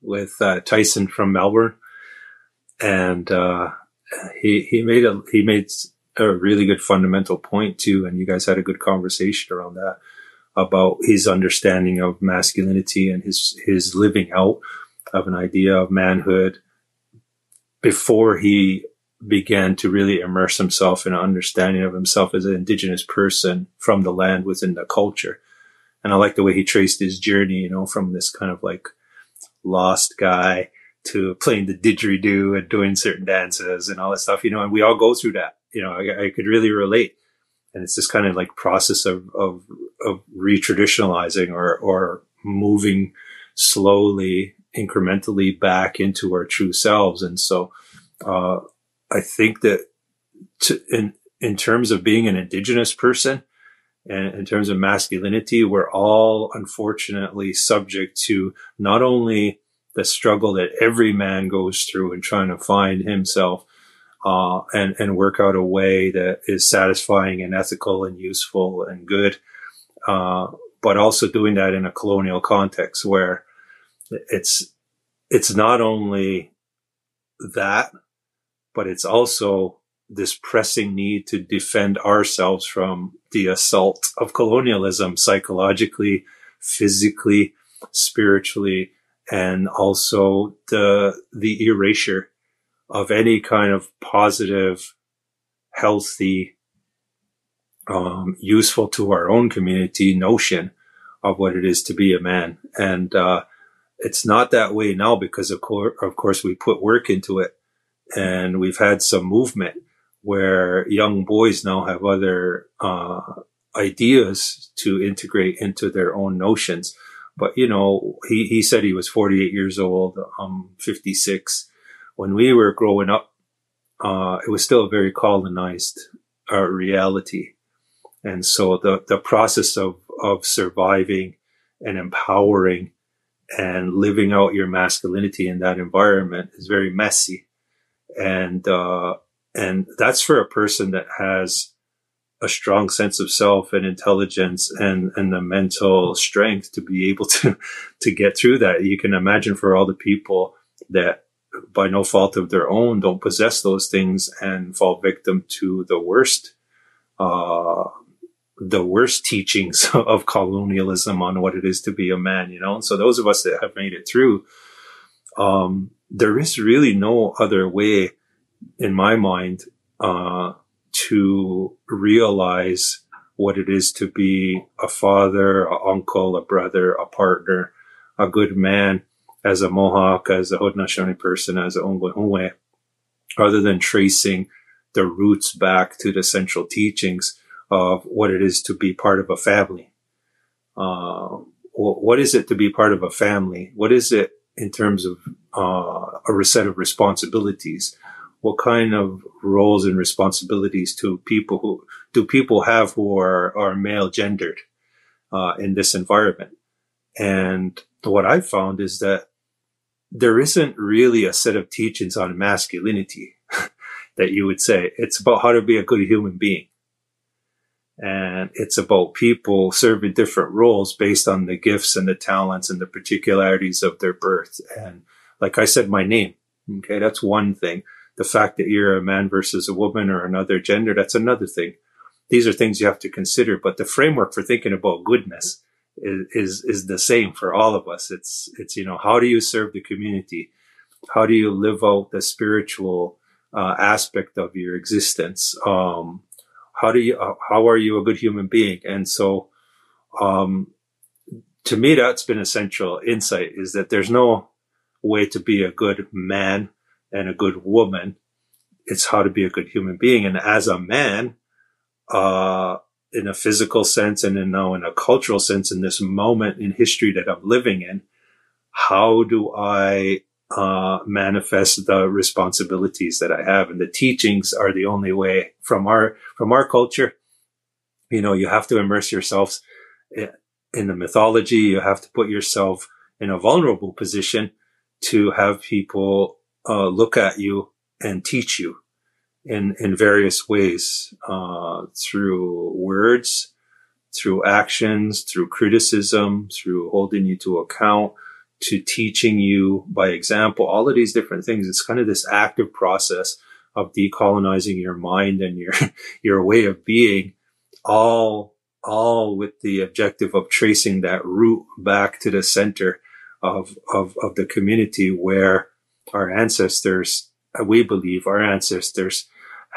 B: with uh, Tyson from Melbourne and uh, he he made a he made a really good fundamental point too, and you guys had a good conversation around that about his understanding of masculinity and his his living out of an idea of manhood before he began to really immerse himself in an understanding of himself as an indigenous person from the land within the culture. And I like the way he traced his journey, you know, from this kind of like lost guy to playing the didgeridoo and doing certain dances and all that stuff, you know, and we all go through that. You know, I, I could really relate. And it's this kind of like process of, of, of re-traditionalizing or, or moving slowly, incrementally back into our true selves. And so, uh, I think that to, in, in terms of being an indigenous person and in terms of masculinity, we're all unfortunately subject to not only the struggle that every man goes through in trying to find himself uh, and and work out a way that is satisfying and ethical and useful and good, uh, but also doing that in a colonial context where it's it's not only that, but it's also this pressing need to defend ourselves from the assault of colonialism psychologically, physically, spiritually, and also the the erasure of any kind of positive, healthy, um, useful to our own community notion of what it is to be a man. And uh, it's not that way now because of, cor- of course we put work into it, and we've had some movement where young boys now have other uh, ideas to integrate into their own notions. But you know, he, he said he was 48 years old. I'm 56. When we were growing up, uh, it was still a very colonized uh, reality. And so the, the process of, of surviving and empowering and living out your masculinity in that environment is very messy. And, uh, and that's for a person that has a strong sense of self and intelligence and, and the mental strength to be able to, to get through that. You can imagine for all the people that by no fault of their own don't possess those things and fall victim to the worst, uh, the worst teachings of colonialism on what it is to be a man, you know? And so those of us that have made it through, um, there is really no other way in my mind, uh, to realize what it is to be a father, a uncle, a brother, a partner, a good man, as a Mohawk, as a Haudenosaunee person, as a Ongwe other than tracing the roots back to the central teachings of what it is to be part of a family. Uh, what is it to be part of a family? What is it in terms of uh, a set of responsibilities? what kind of roles and responsibilities to people who do people have who are, are male gendered uh, in this environment? And what I found is that there isn't really a set of teachings on masculinity that you would say. It's about how to be a good human being. And it's about people serving different roles based on the gifts and the talents and the particularities of their birth. And like I said, my name. Okay. That's one thing the fact that you're a man versus a woman or another gender, that's another thing. These are things you have to consider, but the framework for thinking about goodness is, is, is the same for all of us. It's, it's, you know, how do you serve the community? How do you live out the spiritual uh, aspect of your existence? Um, how do you, uh, how are you a good human being? And so, um, to me, that's been essential insight is that there's no way to be a good man and a good woman. It's how to be a good human being. And as a man, uh, in a physical sense and in now in a cultural sense, in this moment in history that I'm living in, how do I uh, manifest the responsibilities that I have? And the teachings are the only way from our from our culture. You know, you have to immerse yourselves in the mythology. You have to put yourself in a vulnerable position to have people uh, look at you and teach you in in various ways uh, through words, through actions, through criticism, through holding you to account, to teaching you by example. All of these different things. It's kind of this active process of decolonizing your mind and your your way of being, all all with the objective of tracing that root back to the center of of, of the community where our ancestors we believe our ancestors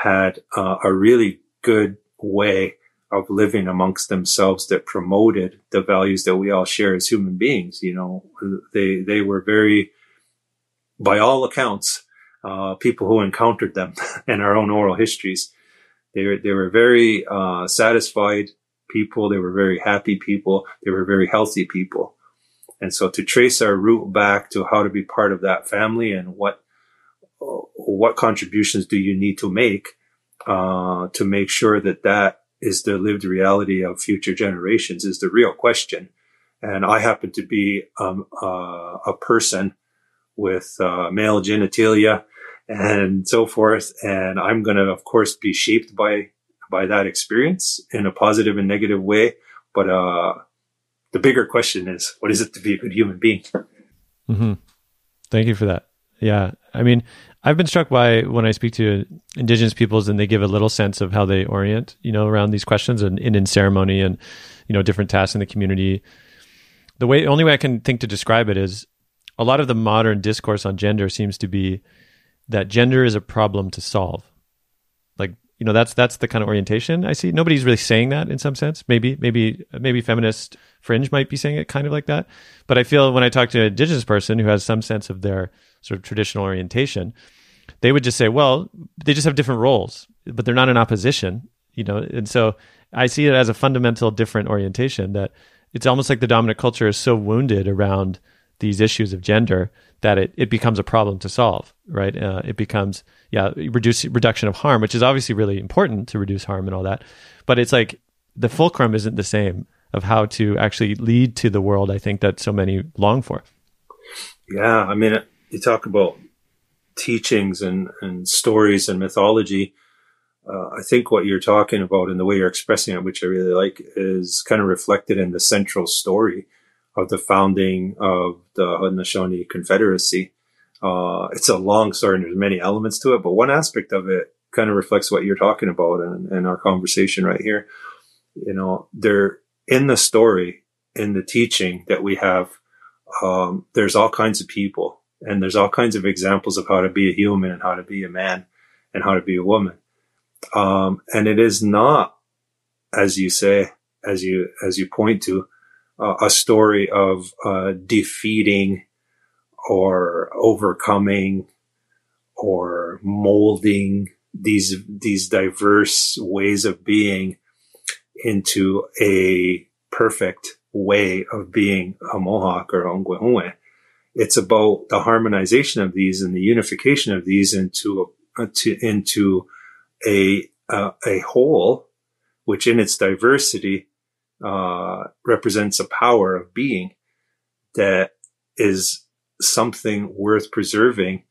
B: had uh, a really good way of living amongst themselves that promoted the values that we all share as human beings. You know, they, they were very, by all accounts, uh, people who encountered them in our own oral histories, they were, they were very, uh, satisfied people. They were very happy people. They were very healthy people. And so to trace our root back to how to be part of that family and what, what contributions do you need to make, uh, to make sure that that is the lived reality of future generations is the real question. And I happen to be um, uh, a person with uh, male genitalia and so forth, and I'm going to, of course, be shaped by by that experience in a positive and negative way. But uh, the bigger question is, what is it to be a good human being?
A: Mm-hmm. Thank you for that. Yeah, I mean, I've been struck by when I speak to indigenous peoples and they give a little sense of how they orient, you know, around these questions and, and in ceremony and, you know, different tasks in the community. The way, only way I can think to describe it is a lot of the modern discourse on gender seems to be that gender is a problem to solve. Like, you know, that's, that's the kind of orientation I see. Nobody's really saying that in some sense. Maybe, maybe, maybe feminist fringe might be saying it kind of like that. But I feel when I talk to an indigenous person who has some sense of their sort of traditional orientation, they would just say, well, they just have different roles, but they're not in opposition, you know. And so I see it as a fundamental different orientation that it's almost like the dominant culture is so wounded around these issues of gender that it, it becomes a problem to solve, right? Uh, it becomes, yeah, reduce reduction of harm, which is obviously really important to reduce harm and all that. But it's like the fulcrum isn't the same of how to actually lead to the world I think that so many long for.
B: Yeah, I mean, you talk about teachings and, and stories and mythology. Uh, I think what you're talking about and the way you're expressing it, which I really like, is kind of reflected in the central story of the founding of the Haudenosaunee Confederacy. Uh, it's a long story and there's many elements to it, but one aspect of it kind of reflects what you're talking about in, in our conversation right here. You know, there in the story, in the teaching that we have, um, there's all kinds of people and there's all kinds of examples of how to be a human and how to be a man and how to be a woman. Um, and it is not, as you say, as you, as you point to, uh, a story of, uh, defeating or overcoming or molding these, these diverse ways of being into a perfect way of being a Mohawk or Onkwehonwe. It's about the harmonization of these and the unification of these into a, to, into a uh, a whole, which in its diversity uh, represents a power of being that is something worth preserving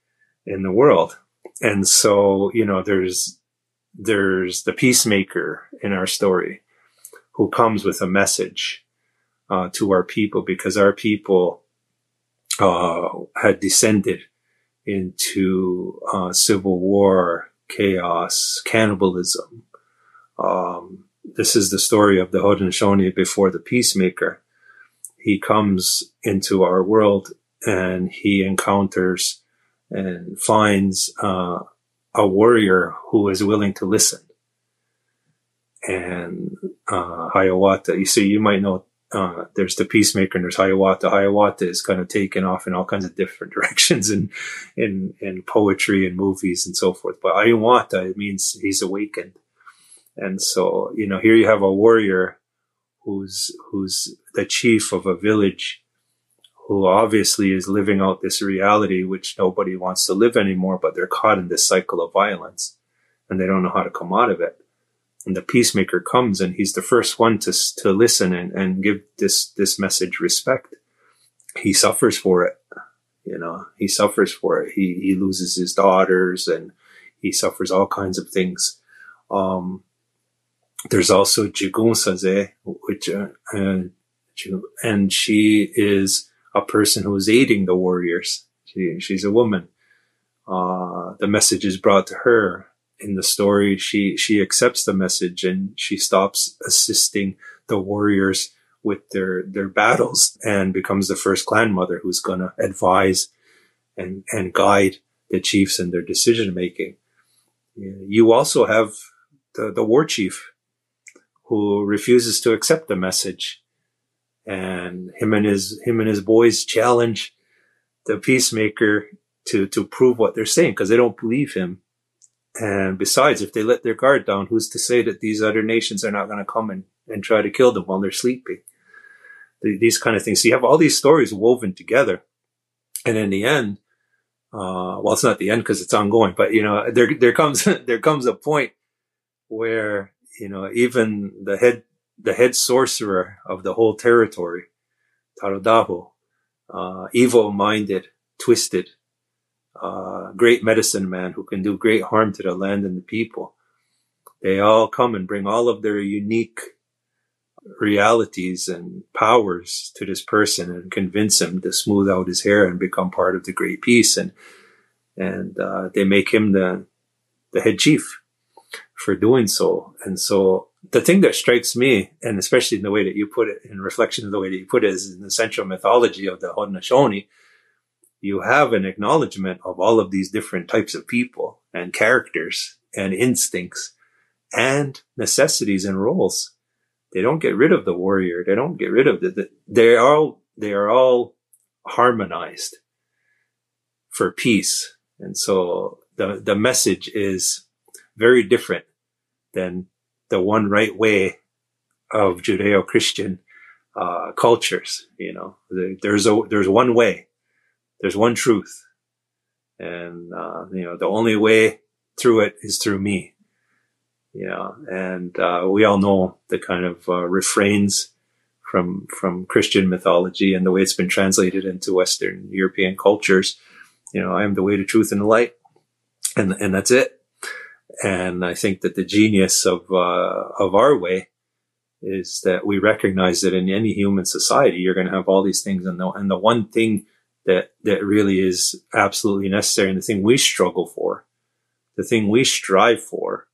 B: in the world. And so, you know, there's there's the peacemaker in our story who comes with a message uh, to our people because our people uh, had descended into uh, civil war, chaos, cannibalism. Um, this is the story of the Haudenosaunee before the peacemaker. He comes into our world and he encounters and finds uh, a warrior who is willing to listen. And uh, Hiawatha, you see, you might know uh, there's the peacemaker and there's Hiawatha. Hiawatha is kind of taken off in all kinds of different directions in, in, in poetry and movies and so forth. But Hiawatha, it means he's awakened. And so, you know, here you have a warrior who's, who's the chief of a village who obviously is living out this reality, which nobody wants to live anymore, but they're caught in this cycle of violence and they don't know how to come out of it and the peacemaker comes and he's the first one to, to listen and, and give this, this message respect. He suffers for it. You know, he suffers for it. He, he loses his daughters and he suffers all kinds of things. Um, there's also Jigonsaseh, which, uh, and she is a person who is aiding the warriors. She, she's a woman. Uh, the message is brought to her in the story, she, she accepts the message and she stops assisting the warriors with their, their battles and becomes the first clan mother who's going to advise and, and guide the chiefs and their decision making. You also have the, the war chief who refuses to accept the message and him and his, him and his boys challenge the peacemaker to, to prove what they're saying because they don't believe him. And besides, if they let their guard down, who's to say that these other nations are not going to come and, and try to kill them while they're sleeping? The, these kind of things. So you have all these stories woven together. And in the end, uh, well, it's not the end because it's ongoing, but you know, there, there comes, there comes a point where, you know, even the head, the head sorcerer of the whole territory, Tarodaho, uh, evil minded, twisted, uh, great medicine man who can do great harm to the land and the people. They all come and bring all of their unique realities and powers to this person and convince him to smooth out his hair and become part of the great peace. And, and, uh, they make him the, the head chief for doing so. And so the thing that strikes me, and especially in the way that you put it, in reflection of the way that you put it, is in the central mythology of the Haudenosaunee, you have an acknowledgement of all of these different types of people and characters and instincts and necessities and roles. They don't get rid of the warrior. They don't get rid of the, the they are all, they are all harmonized for peace. And so the, the message is very different than the one right way of Judeo-Christian uh, cultures. You know, there's a, there's one way there's one truth. And, uh, you know, the only way through it is through me. You know, and, uh, we all know the kind of, uh, refrains from, from Christian mythology and the way it's been translated into Western European cultures. You know, I am the way, the truth, and the light. And, and that's it. And I think that the genius of, uh, of our way is that we recognize that in any human society, you're going to have all these things. And the, and the one thing that that really is absolutely necessary. And the thing we struggle for the thing we strive for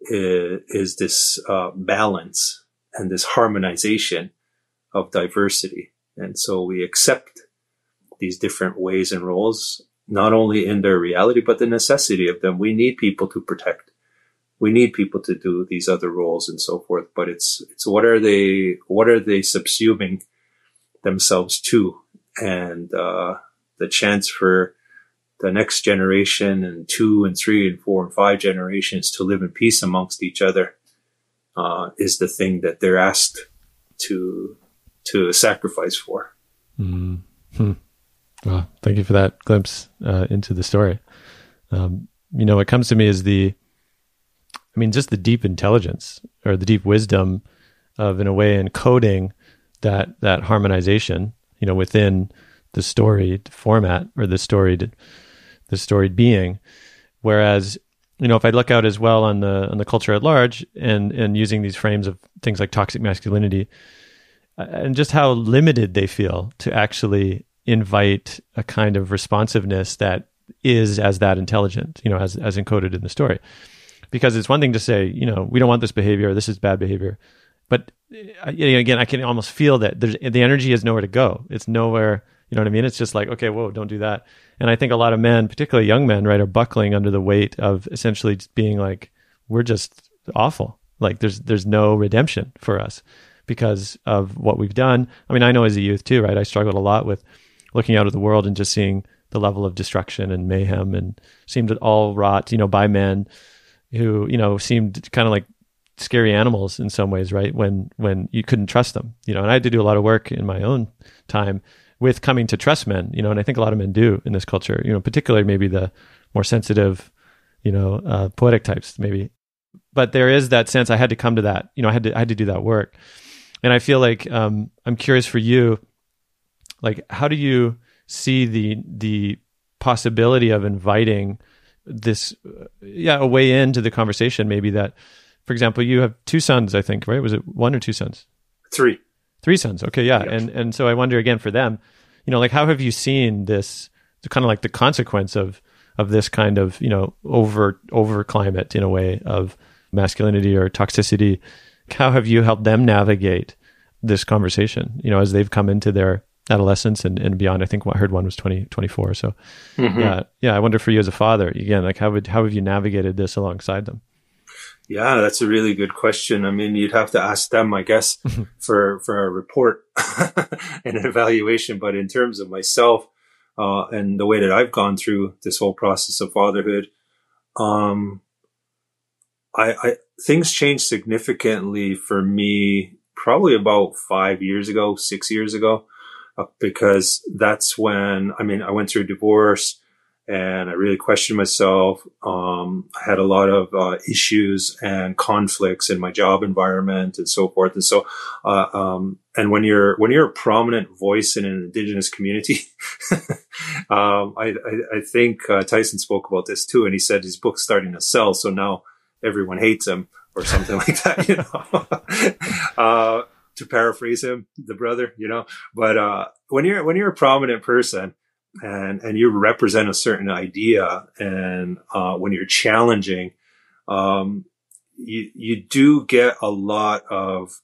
B: is, is this uh, balance and this harmonization of diversity. And so we accept these different ways and roles not only in their reality but the necessity of them. We need people to protect. We need people to do these other roles and so forth. But it's it's what are they what are they subsuming themselves to and uh, the chance for the next generation and two and three and four and five generations to live in peace amongst each other uh, is the thing that they're asked to to sacrifice for.
A: Mm-hmm. Well, thank you for that glimpse uh, into the story. Um, you know, what comes to me is the, I mean, just the deep intelligence or the deep wisdom of, in a way, encoding that that harmonization you know, within the storied format or the storied the storied being. Whereas, you know, if I look out as well on the on the culture at large and and using these frames of things like toxic masculinity uh, and just how limited they feel to actually invite a kind of responsiveness that is as that intelligent, you know, as as encoded in the story. Because it's one thing to say, you know, we don't want this behavior, this is bad behavior. But uh, again, I can almost feel that the energy is nowhere to go. It's nowhere. You know what I mean? It's just like, okay, whoa, don't do that. And I think a lot of men, particularly young men, right, are buckling under the weight of essentially just being like, we're just awful. Like there's there's no redemption for us because of what we've done. I mean, I know as a youth too, right? I struggled a lot with looking out at the world and just seeing the level of destruction and mayhem and seemed all wrought, you know, by men who, you know, seemed kind of like scary animals in some ways, right? When when you couldn't trust them, you know. And I had to do a lot of work in my own time with coming to trust men, you know. And I think a lot of men do in this culture, you know, particularly maybe the more sensitive, you know, uh, poetic types, maybe. But there is that sense. I had to come to that, you know. I had to I had to do that work, and I feel like um, I'm curious for you, like how do you see the the possibility of inviting this, uh, yeah, a way into the conversation, maybe that for example, you have two sons, I think, right? Was it one or two sons?
B: Three.
A: Three sons. Okay, yeah. And and so I wonder again for them, you know, like how have you seen this kind of like the consequence of of this kind of, you know, over over climate in a way of masculinity or toxicity? How have you helped them navigate this conversation, you know, as they've come into their adolescence and, and beyond. I think I heard one was 20, 24. So mm-hmm. yeah, yeah. I wonder for you as a father, again, like how would, how have you navigated this alongside them?
B: Yeah, that's a really good question. I mean, you'd have to ask them, I guess, for, for a report and an evaluation. But in terms of myself, uh, and the way that I've gone through this whole process of fatherhood, um, I, I, things changed significantly for me probably about five years ago, six years ago, uh, because that's when, I mean, I went through a divorce and I really questioned myself. Um, I had a lot of uh, issues and conflicts in my job environment and so forth. And so, uh, um, and when you're when you're a prominent voice in an indigenous community, um, I, I, I, think uh, Tyson spoke about this too, and he said his book's starting to sell, so now everyone hates him or something like that. You know. Uh, to paraphrase him, the brother, you know, but, uh, when you're, when you're a prominent person, and and you represent a certain idea and uh, when you're challenging um, you you do get a lot of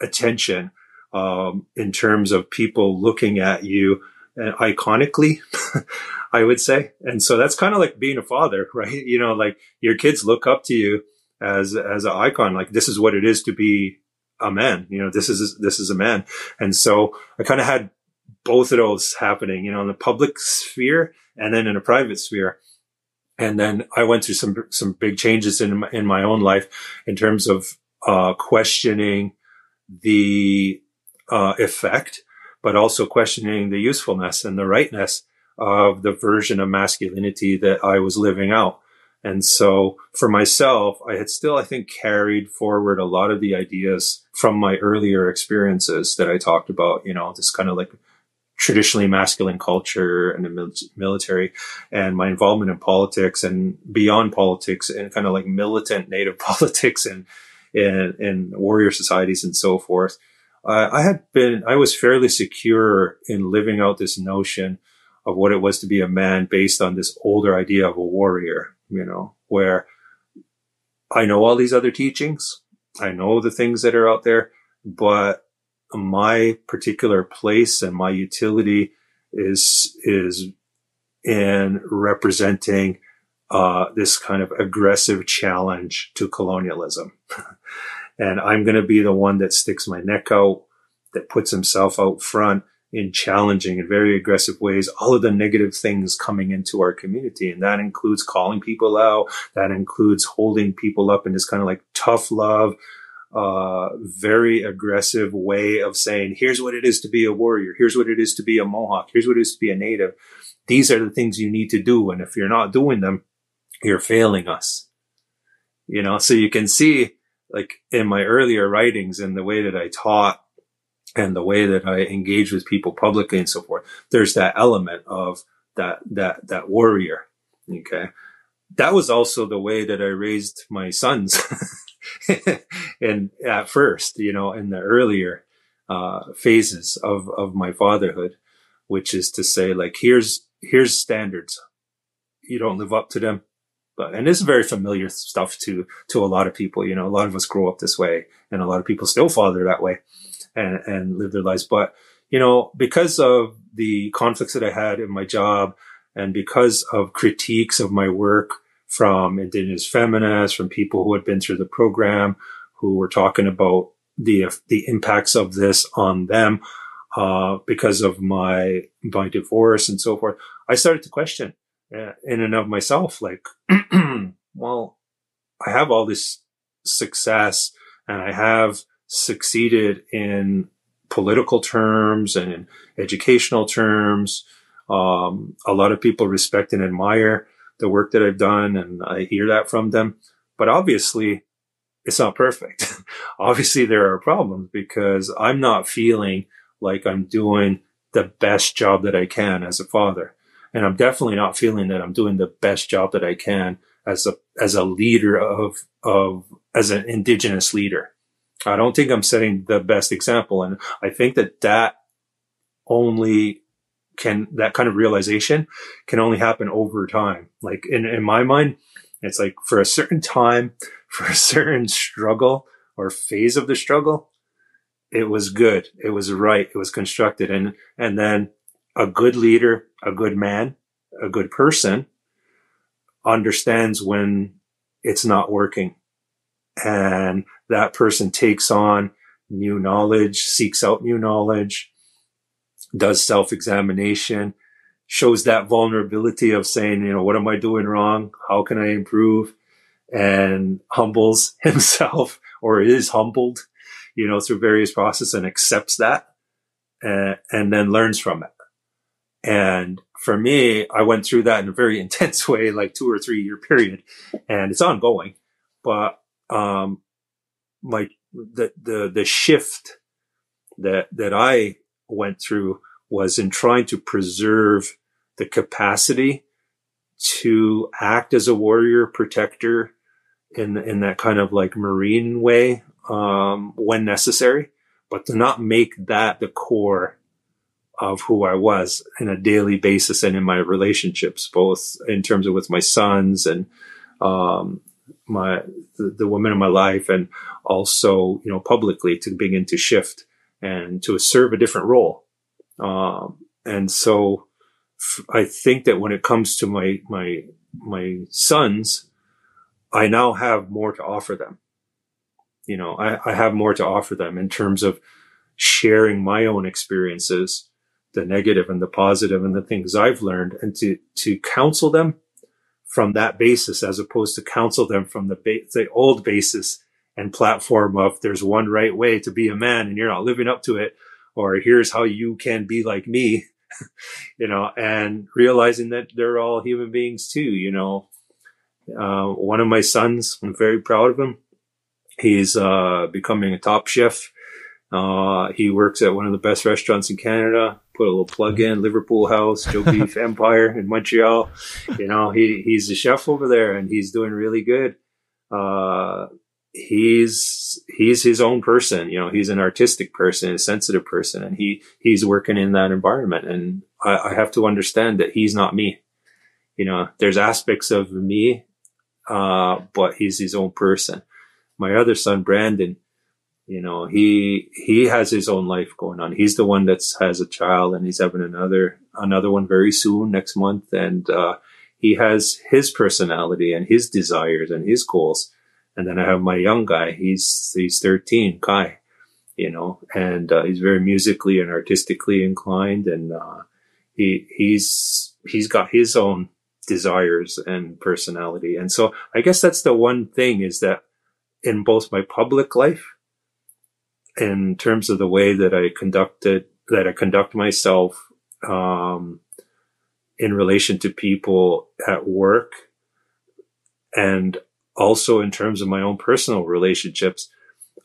B: attention um, in terms of people looking at you uh, iconically i would say. And so that's kind of like being a father right? You know like your kids look up to you as as an icon like this is what it is to be a man you know this is this is a man. And so i kind of had both of those happening, you know, in the public sphere and then in a private sphere. And then I went through some, some big changes in my, in my own life in terms of, uh, questioning the, uh, effect, but also questioning the usefulness and the rightness of the version of masculinity that I was living out. And so for myself, I had still, I think, carried forward a lot of the ideas from my earlier experiences that I talked about, you know, this kind of like traditionally masculine culture and the military and my involvement in politics and beyond politics and kind of like militant native politics and in warrior societies and so forth. Uh, I had been, I was fairly secure in living out this notion of what it was to be a man based on this older idea of a warrior, you know, where I know all these other teachings. I know the things that are out there, but my particular place and my utility is is in representing uh, this kind of aggressive challenge to colonialism. and I'm going to be the one that sticks my neck out, that puts himself out front in challenging in very aggressive ways all of the negative things coming into our community. And that includes calling people out. That includes holding people up in this kind of like tough love, uh, very aggressive way of saying, here's what it is to be a warrior. Here's what it is to be a Mohawk. Here's what it is to be a native. These are the things you need to do. And if you're not doing them, you're failing us. You know, so you can see like in my earlier writings and the way that I taught and the way that I engage with people publicly and so forth, there's that element of that, that, that warrior. Okay. That was also the way that I raised my sons. and at first, you know, in the earlier uh, phases of of my fatherhood, which is to say, like, here's here's standards. You don't live up to them, but and this is very familiar stuff to to a lot of people. You know, a lot of us grow up this way, and a lot of people still father that way, and and live their lives. But you know, because of the conflicts that I had in my job, and because of critiques of my work from indigenous feminists, from people who had been through the program, who were talking about the the impacts of this on them uh, because of my my divorce and so forth. I started to question uh, in and of myself, like, well, I have all this success and I have succeeded in political terms and in educational terms. Um, a lot of people respect and admire the work that I've done and I hear that from them. But obviously it's not perfect. obviously there are problems because I'm not feeling like I'm doing the best job that I can as a father. And I'm definitely not feeling that I'm doing the best job that I can as a, as a leader of, of, as an indigenous leader. I don't think I'm setting the best example. And I think that that only can that kind of realization can only happen over time. Like in, in my mind, it's like for a certain time, for a certain struggle or phase of the struggle, it was good. It was right. It was constructed. And, and then a good leader, a good man, a good person understands when it's not working. And that person takes on new knowledge, seeks out new knowledge, does self examination, shows that vulnerability of saying, you know, what am I doing wrong? How can I improve? And humbles himself or is humbled, you know, through various processes and accepts that and, and then learns from it. And for me, I went through that in a very intense way, like two or three year period, and it's ongoing. But um, my the the the shift that that I went through was in trying to preserve the capacity to act as a warrior protector in in that kind of like marine way um, when necessary, but to not make that the core of who I was in a daily basis and in my relationships, both in terms of with my sons and um, my the, the, women in my life, and also you know publicly to begin to shift and to serve a different role. Um, and so f- I think that when it comes to my my my sons, I now have more to offer them. You know, I, I have more to offer them in terms of sharing my own experiences the negative and the positive and the things I've learned and to, to counsel them from that basis as opposed to counsel them from the, ba- the old basis and platform of there's one right way to be a man and you're not living up to it or here's how you can be like me you know and realizing that they're all human beings too you know uh, one of my sons i'm very proud of him he's uh, becoming a top chef uh, he works at one of the best restaurants in canada put a little plug in Liverpool House, Joe Beef Empire in Montreal. You know, he he's a chef over there and he's doing really good. Uh, he's he's his own person. You know, he's an artistic person, a sensitive person, and he he's working in that environment. And I, I have to understand that he's not me. You know, there's aspects of me, uh, but he's his own person. My other son, Brandon, you know he he has his own life going on he's the one that's has a child and he's having another another one very soon next month and uh, he has his personality and his desires and his goals and then i have my young guy. He's he's 13 kai you know and uh, he's very musically and artistically inclined and uh, he he's he's got his own desires and personality. And so i guess that's the one thing is that in both my public life in terms of the way that I conducted, that I conduct myself, um, in relation to people at work and also in terms of my own personal relationships,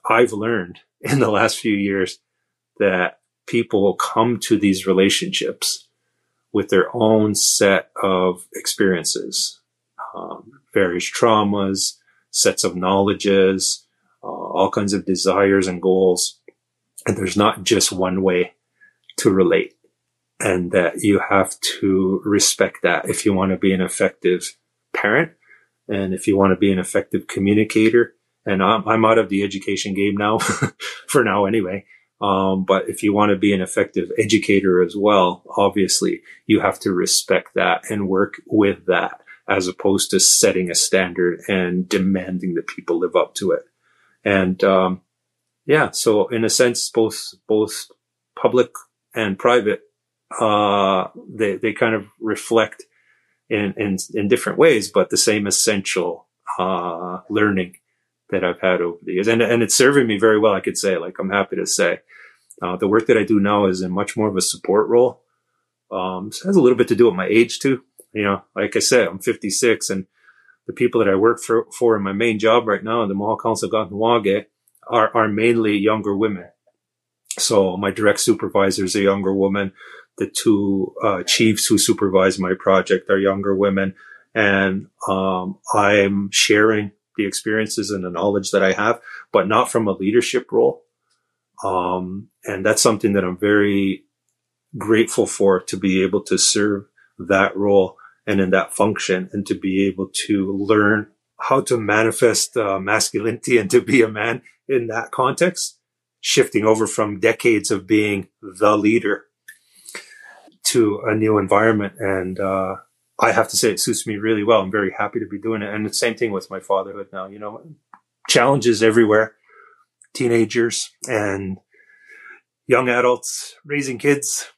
B: I've learned in the last few years that people will come to these relationships with their own set of experiences, um, various traumas, sets of knowledges, uh, all kinds of desires and goals. And there's not just one way to relate and that you have to respect that if you want to be an effective parent and if you want to be an effective communicator. And I'm, I'm out of the education game now for now anyway. Um, but if you want to be an effective educator as well, obviously you have to respect that and work with that as opposed to setting a standard and demanding that people live up to it. And um, yeah, so in a sense, both both public and private, uh, they they kind of reflect in in in different ways, but the same essential uh, learning that I've had over the years, and and it's serving me very well. I could say, like I'm happy to say, uh, the work that I do now is in much more of a support role. Um, so it has a little bit to do with my age too. You know, like I said, I'm 56 and the people that I work for, for in my main job right now in the Mohawk Council of Kahnawake are, are mainly younger women. So my direct supervisor is a younger woman. The two uh, chiefs who supervise my project are younger women. And um, I'm sharing the experiences and the knowledge that I have, but not from a leadership role. Um, and that's something that I'm very grateful for to be able to serve that role and in that function and to be able to learn how to manifest uh, masculinity and to be a man in that context shifting over from decades of being the leader to a new environment. And, uh, I have to say it suits me really well. I'm very happy to be doing it. And the same thing with my fatherhood now, you know, challenges everywhere, teenagers and young adults raising kids.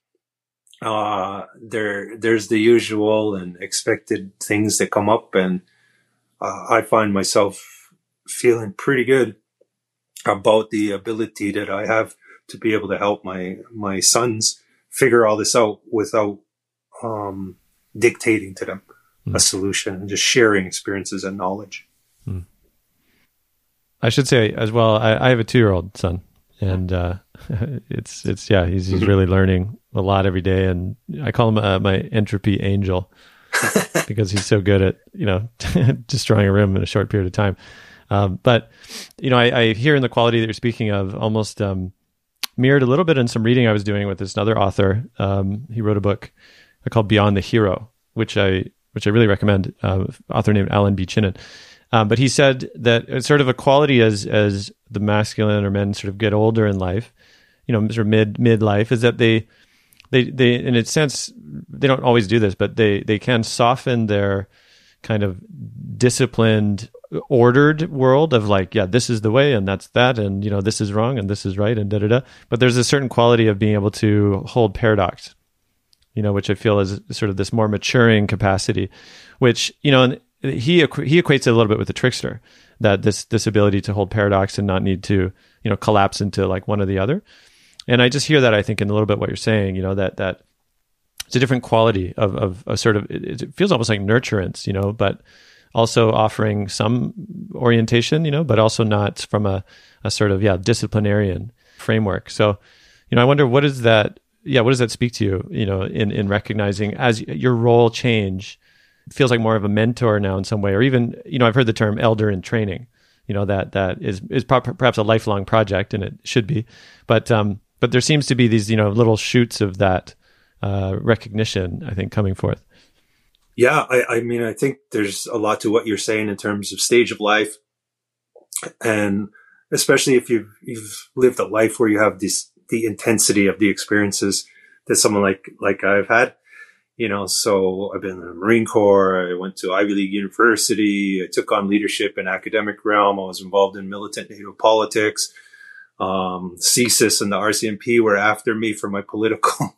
B: Uh, there, there's the usual and expected things that come up. And, uh, I find myself feeling pretty good about the ability that I have to be able to help my, my sons figure all this out without, um, dictating to them mm. a solution and just sharing experiences and knowledge. Mm.
A: I should say as well, I, I have a two year old son and, uh, it's, it's, yeah, he's, he's really learning a lot every day. And I call him uh, my entropy angel because he's so good at, you know, destroying a room in a short period of time. Um, but, you know, I, I, hear in the quality that you're speaking of almost, um, mirrored a little bit in some reading I was doing with this another author. Um, he wrote a book called Beyond the Hero, which I which I really recommend. Uh, author named Allan B. Chinen. Um, but he said that sort of a quality as as the masculine or men sort of get older in life, you know, sort of mid mid life, is that they they they in a sense they don't always do this, but they they can soften their kind of disciplined ordered world of like yeah this is the way and that's that and you know this is wrong and this is right and da da da but there's a certain quality of being able to hold paradox you know, which I feel is sort of this more maturing capacity, which, you know, he, he equates it a little bit with the trickster, that this, this ability to hold paradox and not need to, you know, collapse into like one or the other. And I just hear that, I think, in a little bit what you're saying, you know, that, that it's a different quality of, of a sort of, it, it feels almost like nurturance, you know, but also offering some orientation, you know, but also not from a, a sort of, yeah, disciplinarian framework. So, you know, I wonder what is that yeah, what does that speak to you? You know, in in recognizing as your role change, feels like more of a mentor now in some way, or even you know, I've heard the term elder in training. You know that that is is perhaps a lifelong project, and it should be, but um, but there seems to be these you know little shoots of that uh, recognition. I think coming forth.
B: Yeah, I, I mean, I think there's a lot to what you're saying in terms of stage of life, and especially if you've you've lived a life where you have this the intensity of the experiences that someone like like I've had. You know, so I've been in the Marine Corps. I went to Ivy League University. I took on leadership in academic realm. I was involved in militant native politics. Um, CSIS and the RCMP were after me for my political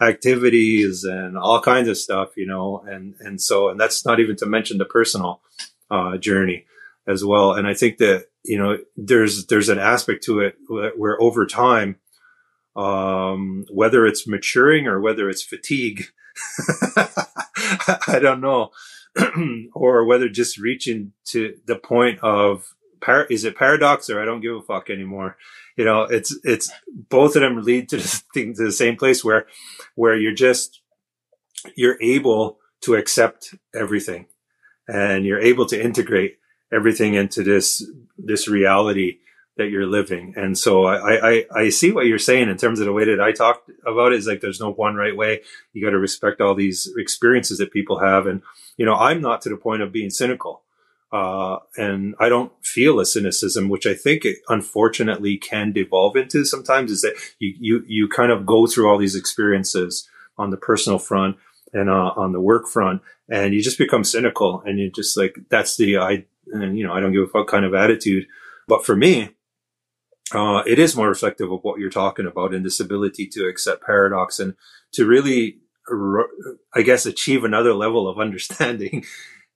B: activities and all kinds of stuff, you know, and, and so, and that's not even to mention the personal, uh, journey as well. And I think that, you know, there's, there's an aspect to it where over time, um, whether it's maturing or whether it's fatigue, I don't know, or whether just reaching to the point of par- is it paradox or I don't give a fuck anymore. You know, it's it's both of them lead to to the same place where where you're just you're able to accept everything and you're able to integrate everything into this this reality that you're living. And so I, I, I see what you're saying in terms of the way that I talked about it is like, there's no one right way. You got to respect all these experiences that people have. And, you know, I'm not to the point of being cynical. Uh, and I don't feel a cynicism, which I think it unfortunately can devolve into sometimes is that you, you, you kind of go through all these experiences on the personal front and uh, on the work front and you just become cynical and you just like, that's the, I, and you know, I don't give a fuck kind of attitude. But for me, uh, it is more reflective of what you're talking about in this ability to accept paradox and to really, I guess, achieve another level of understanding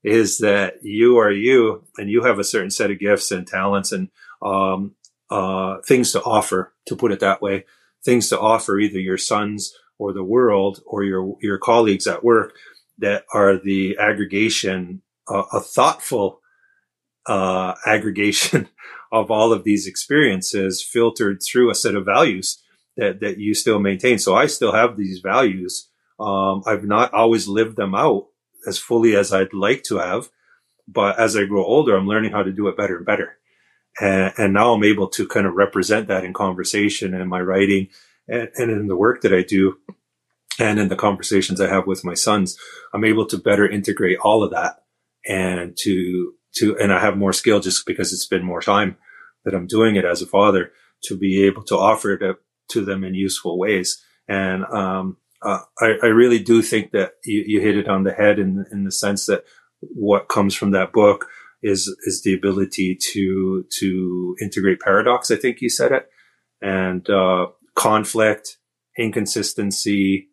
B: is that you are you and you have a certain set of gifts and talents and, um, uh, things to offer, to put it that way, things to offer either your sons or the world or your, your colleagues at work that are the aggregation, uh, a thoughtful, uh, aggregation of all of these experiences filtered through a set of values that, that you still maintain. So I still have these values. Um, I've not always lived them out as fully as I'd like to have, but as I grow older, I'm learning how to do it better and better. And, and now I'm able to kind of represent that in conversation and my writing and, and in the work that I do and in the conversations I have with my sons. I'm able to better integrate all of that and to to, and I have more skill just because it's been more time that I'm doing it as a father to be able to offer it to them in useful ways. And um, uh, I, I, really do think that you, you, hit it on the head in in the sense that what comes from that book is is the ability to to integrate paradox. I think you said it, and uh, conflict, inconsistency,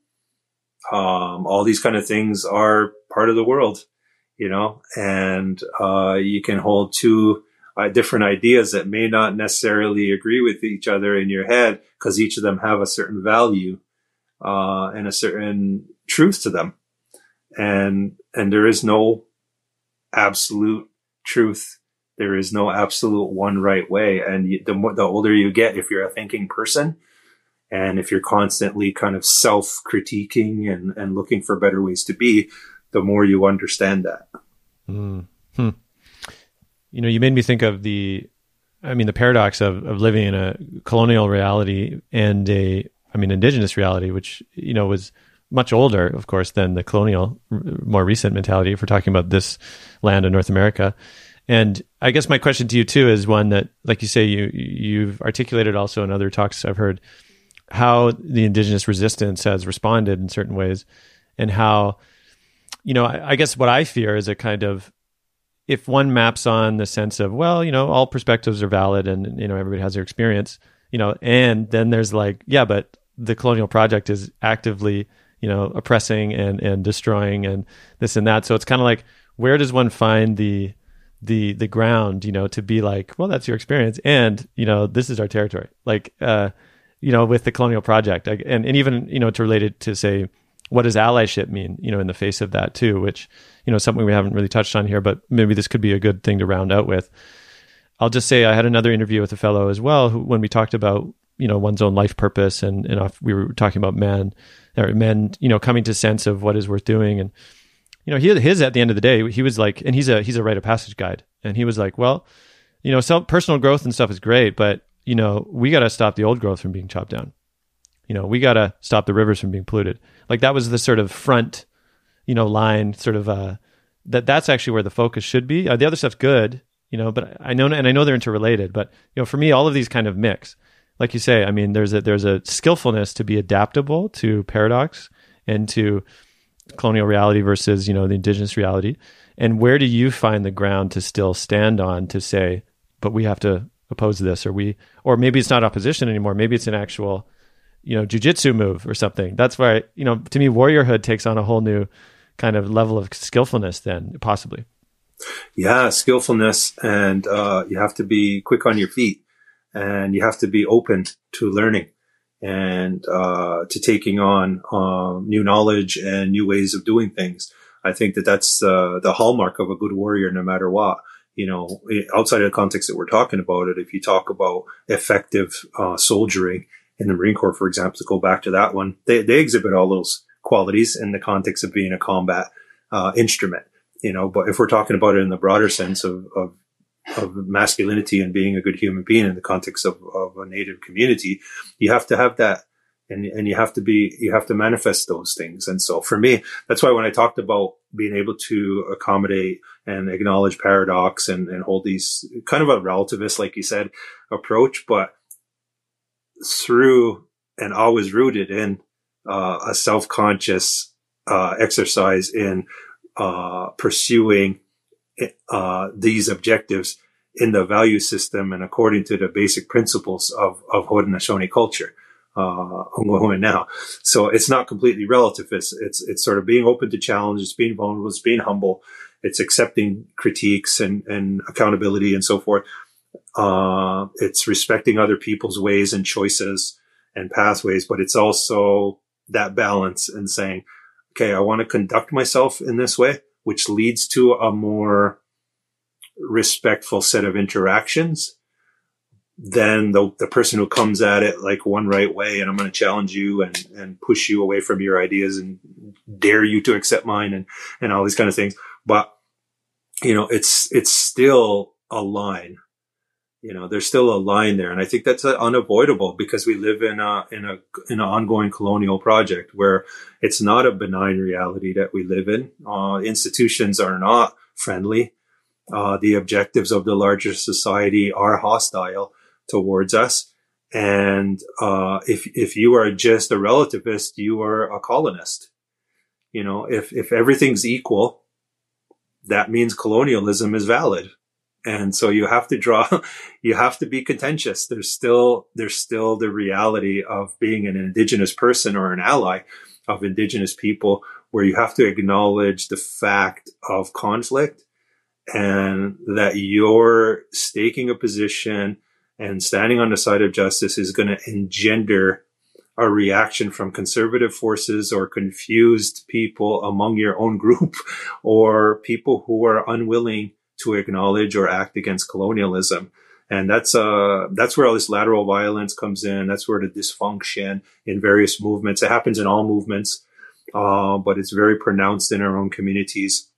B: um, all these kind of things are part of the world, you know, and uh, you can hold two uh, different ideas that may not necessarily agree with each other in your head because each of them have a certain value uh, and a certain truth to them, and and there is no absolute truth. There is no absolute one right way, and the more, the older you get, if you're a thinking person, and if you're constantly kind of self critiquing and, and looking for better ways to be, the more you understand that.
A: Mm. Hmm. You know, you made me think of the, I mean, the paradox of, of living in a colonial reality and a, I mean, indigenous reality, which, you know, was much older, of course, than the colonial, more recent mentality. If we're talking about this land in North America. And I guess my question to you too is one that, like you say, you you've articulated also in other talks I've heard how the indigenous resistance has responded in certain ways and how you know I, I, guess what i fear is a kind of if one maps on the sense of well you know all perspectives are valid and you know everybody has their experience you know and then there's like yeah but the colonial project is actively you know oppressing and and destroying and this and that so it's kind of like where does one find the the the ground you know to be like well that's your experience and you know this is our territory like uh you know, with the colonial project, and and even you know to relate it to say, what does allyship mean? You know, in the face of that too, which you know something we haven't really touched on here, but maybe this could be a good thing to round out with. I'll just say I had another interview with a fellow as well who, when we talked about you know one's own life purpose and and we were talking about men or men you know coming to sense of what is worth doing and you know he, his at the end of the day he was like and he's a he's a rite of passage guide and he was like well you know self personal growth and stuff is great but you know, we got to stop the old growth from being chopped down. You know, we got to stop the rivers from being polluted. Like that was the sort of front, you know, line sort of uh, that that's actually where the focus should be. Uh, the other stuff's good, you know, but I know and I know they're interrelated. But you know, for me, all of these kind of mix. Like you say, I mean, there's a there's a skillfulness to be adaptable to paradox and to colonial reality versus you know the indigenous reality. And where do you find the ground to still stand on to say, but we have to oppose this or we or maybe it's not opposition anymore. Maybe it's an actual you know jujitsu move or something. That's why you know to me warriorhood takes on a whole new kind of level of skillfulness then possibly.
B: Yeah skillfulness and uh, you have to be quick on your feet and you have to be open to learning and uh, to taking on uh, new knowledge and new ways of doing things i think that that's uh, the hallmark of a good warrior no matter what you know, outside of the context that we're talking about it, if you talk about effective uh, soldiering in the Marine Corps, for example, to go back to that one, they, they exhibit all those qualities in the context of being a combat uh, instrument, you know. But if we're talking about it in the broader sense of, of, of masculinity and being a good human being in the context of, of a native community, you have to have that and and you have to be you have to manifest those things. And so for me, that's why when I talked about being able to accommodate and acknowledge paradox and, and hold these kind of a relativist, like you said, approach, but through and always rooted in uh, a self-conscious uh, exercise in uh, pursuing uh, these objectives in the value system and according to the basic principles of, of Haudenosaunee culture uh, now. So it's not completely relative. It's, it's, it's sort of being open to challenge. It's being vulnerable. It's being humble. It's accepting critiques and, and accountability and so forth. Uh, it's respecting other people's ways and choices and pathways, but it's also that balance and saying, okay, I want to conduct myself in this way, which leads to a more respectful set of interactions than the, the person who comes at it like one right way and I'm going to challenge you and, and push you away from your ideas and dare you to accept mine and, and all these kind of things. But, you know, it's, it's still a line. You know, there's still a line there. And I think that's unavoidable because we live in a, in a, in an ongoing colonial project where it's not a benign reality that we live in. Uh, institutions are not friendly. Uh, the objectives of the larger society are hostile towards us. And uh, if if you are just a relativist, you are a colonist. You know, if if everything's equal, that means colonialism is valid. And so you have to draw, you have to be contentious. There's still, there's still the reality of being an indigenous person or an ally of indigenous people where you have to acknowledge the fact of conflict and that you're staking a position and standing on the side of justice is going to engender a reaction from conservative forces or confused people among your own group or people who are unwilling to acknowledge or act against colonialism. And that's, uh, that's where all this lateral violence comes in. That's where the dysfunction in various movements, it happens in all movements, uh, but it's very pronounced in our own communities,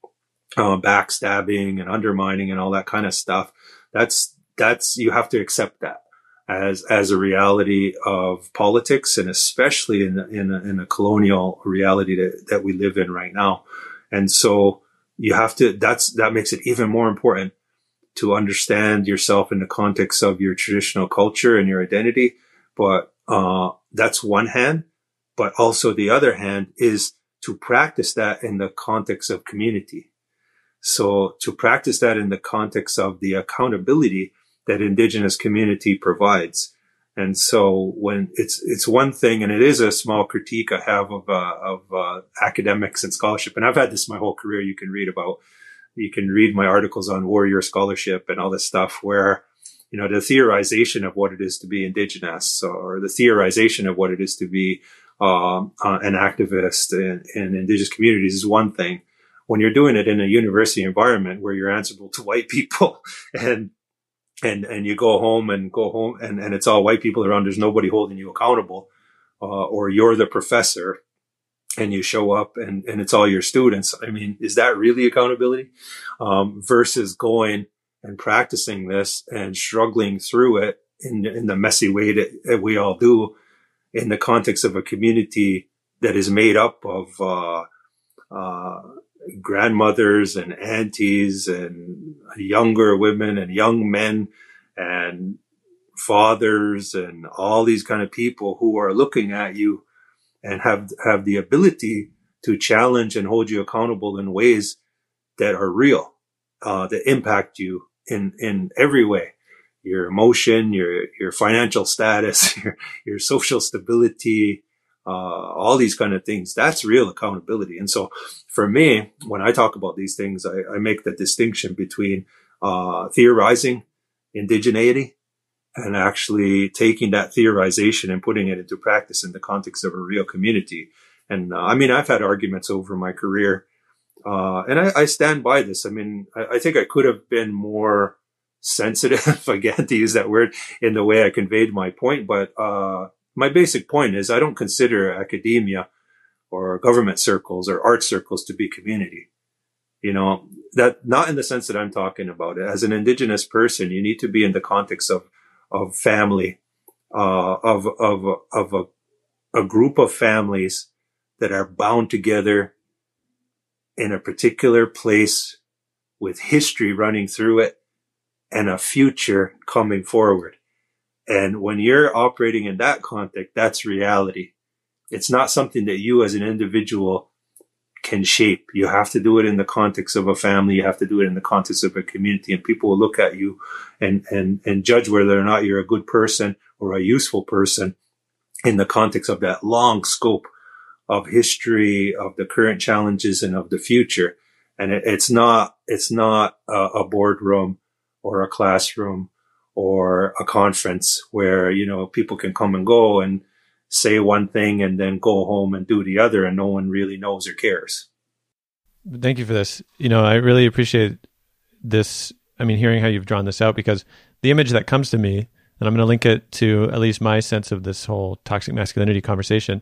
B: uh, backstabbing and undermining and all that kind of stuff. That's, that's, you have to accept that as as a reality of politics, and especially in in a, in a colonial reality that, that we live in right now. And so you have to. That's that makes it even more important to understand yourself in the context of your traditional culture and your identity. But uh, that's one hand. But also the other hand is to practice that in the context of community. So to practice that in the context of the accountability that indigenous community provides. And so when it's, it's one thing, and it is a small critique I have of, uh, of, uh, academics and scholarship. And I've had this my whole career. You can read about, you can read my articles on warrior scholarship and all this stuff where, you know, the theorization of what it is to be indigenous or the theorization of what it is to be, um, uh, an activist in, in indigenous communities is one thing when you're doing it in a university environment where you're answerable to white people and and and you go home and go home and, and it's all white people around there's nobody holding you accountable uh, or you're the professor and you show up and, and it's all your students. I mean is that really accountability? Um, versus going and practicing this and struggling through it in, in the messy way that, that we all do in the context of a community that is made up of uh, uh, grandmothers and aunties and younger women and young men and fathers and all these kind of people who are looking at you and have have the ability to challenge and hold you accountable in ways that are real uh, that impact you in in every way. Your emotion your your financial status your your social stability uh, all these kind of things. That's real accountability. And so for me, when I talk about these things, I, I make the distinction between uh, theorizing indigeneity and actually taking that theorization and putting it into practice in the context of a real community. And uh, I mean, I've had arguments over my career, uh, and I, I, stand by this. I mean, I, I, think I could have been more sensitive, again, to use that word, in the way I conveyed my point, but uh, my basic point is I don't consider academia or government circles or art circles to be community. You know, that not in the sense that I'm talking about it. As an indigenous person, you need to be in the context of, of family, uh, of, of, of a, a group of families that are bound together in a particular place with history running through it and a future coming forward. And when you're operating in that context, that's reality. It's not something that you as an individual can shape. You have to do it in the context of a family. You have to do it in the context of a community and people will look at you and, and, and judge whether or not you're a good person or a useful person in the context of that long scope of history, of the current challenges and of the future. And it, it's not, it's not a, a boardroom or a classroom or a conference where, you know, people can come and go and say one thing and then go home and do the other and no one really knows or cares.
A: Thank you for this. You know, I really appreciate this. I mean, hearing how you've drawn this out because the image that comes to me, and I'm going to link it to at least my sense of this whole toxic masculinity conversation,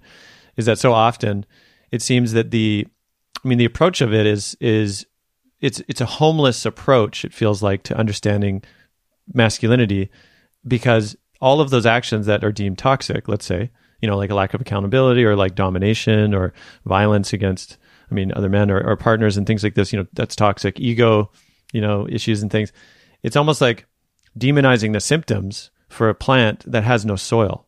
A: is that so often it seems that the, I mean, the approach of it is is it's it's a homeless approach. It feels like to understanding masculinity because all of those actions that are deemed toxic, let's say, you know, like a lack of accountability or like domination or violence against, I mean, other men or, or partners and things like this, you know, that's toxic. Ego, you know, issues and things. It's almost like demonizing the symptoms for a plant that has no soil.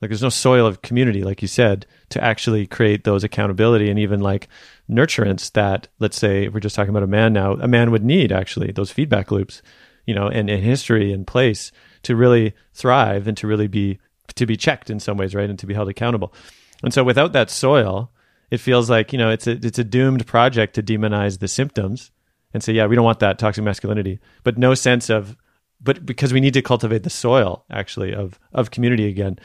A: Like there's no soil of community, like you said, to actually create those accountability and even like nurturance that, let's say, if we're just talking about a man now, a man would need actually those feedback loops, you know, and, and history and place to really thrive and to really be to be checked in some ways, right, and to be held accountable. And so without that soil, it feels like you know it's a it's a doomed project to demonize the symptoms and say, yeah, we don't want that toxic masculinity, but no sense of, but because we need to cultivate the soil actually of of community again,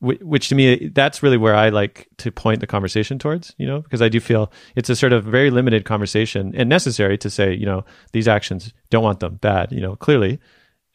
A: which to me that's really where I like to point the conversation towards, you know, because I do feel it's a sort of very limited conversation and necessary to say, you know, these actions don't want them bad, you know, clearly,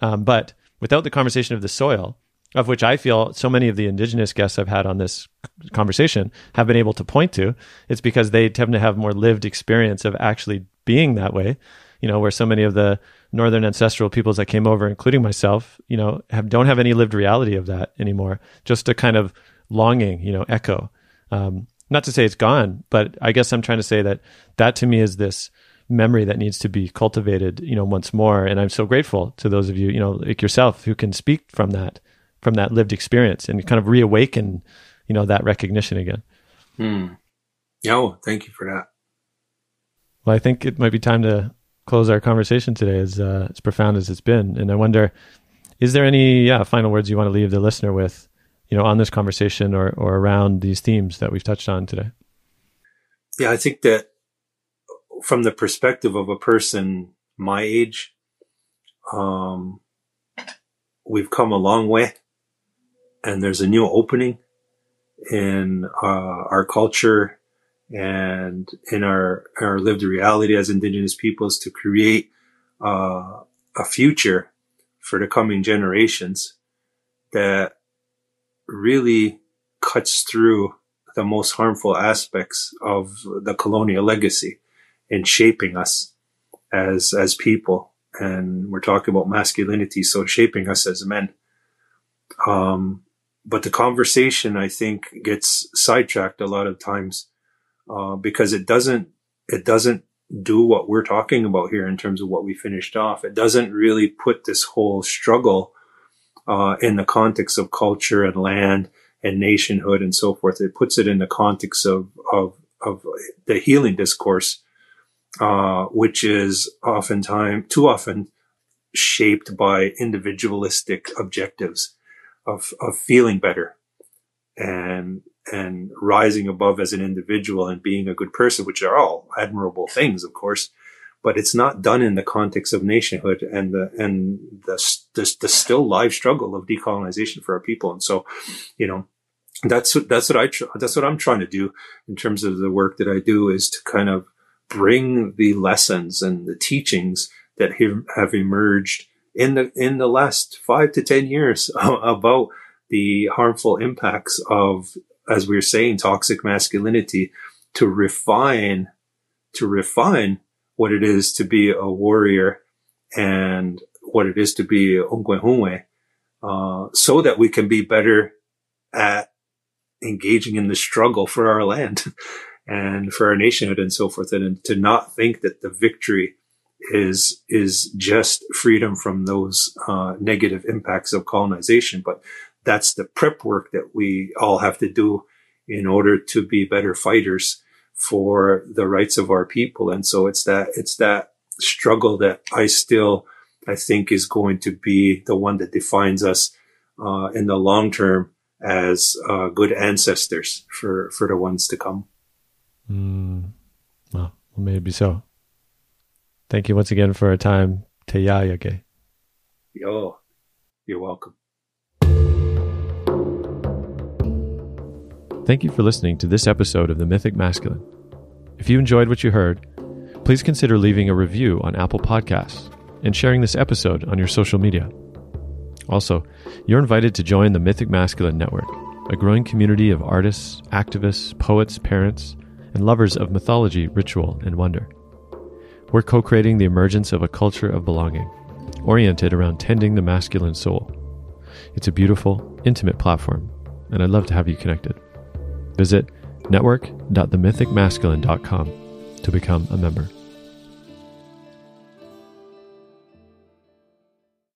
A: um, but without the conversation of the soil, of which I feel so many of the indigenous guests I've had on this conversation have been able to point to. It's because they tend to have more lived experience of actually being that way. You know, where so many of the northern ancestral peoples that came over, including myself, you know, have don't have any lived reality of that anymore. Just a kind of longing, you know, echo. Um, not to say it's gone, but I guess I'm trying to say that that to me is this memory that needs to be cultivated, you know, once more. And I'm so grateful to those of you, you know, like yourself, who can speak from that from that lived experience and kind of reawaken, you know, that recognition again.
B: Hmm. Yeah, well, thank you for that.
A: Well, I think it might be time to close our conversation today, as uh, as profound as it's been. And I wonder, is there any yeah final words you want to leave the listener with, you know, on this conversation or or around these themes that we've touched on today?
B: Yeah, I think that from the perspective of a person my age, um, we've come a long way and there's a new opening in uh, our culture and in our our lived reality as indigenous peoples to create uh, a future for the coming generations that really cuts through the most harmful aspects of the colonial legacy in shaping us as as people. And we're talking about masculinity so shaping us as men. Um, but the conversation I think gets sidetracked a lot of times uh, because it doesn't it doesn't do what we're talking about here in terms of what we finished off. It doesn't really put this whole struggle uh, in the context of culture and land and nationhood and so forth. It puts it in the context of of of the healing discourse, uh, which is oftentimes too often shaped by individualistic objectives of, of feeling better and, and rising above as an individual and being a good person, which are all admirable things, of course, but it's not done in the context of nationhood and the, and the, the, the still live struggle of decolonization for our people. And so, you know, that's what, that's what I, that's what I'm trying to do in terms of the work that I do is to kind of bring the lessons and the teachings that have emerged in the in the last five to ten years about the harmful impacts of, as we are saying, toxic masculinity to refine to refine what it is to be a warrior and what it is to be Onkwehonwe, uh, so that we can be better at engaging in the struggle for our land and for our nationhood and so forth, and to not think that the victory is is just freedom from those uh, negative impacts of colonization. But that's the prep work that we all have to do in order to be better fighters for the rights of our people. And so it's that it's that struggle that I still I think is going to be the one that defines us uh, in the long term as uh, good ancestors for for the ones to come.
A: Mm. Well, maybe so. Thank you once again for our time. Te.
B: Yo, you're welcome.
A: Thank you for listening to this episode of The Mythic Masculine. If you enjoyed what you heard, please consider leaving a review on Apple Podcasts and sharing this episode on your social media. Also, you're invited to join the Mythic Masculine Network, a growing community of artists, activists, poets, parents, and lovers of mythology, ritual, and wonder. We're co creating the emergence of a culture of belonging, oriented around tending the masculine soul. It's a beautiful, intimate platform, and I'd love to have you connected. Visit network.themythicmasculine.com to become a member.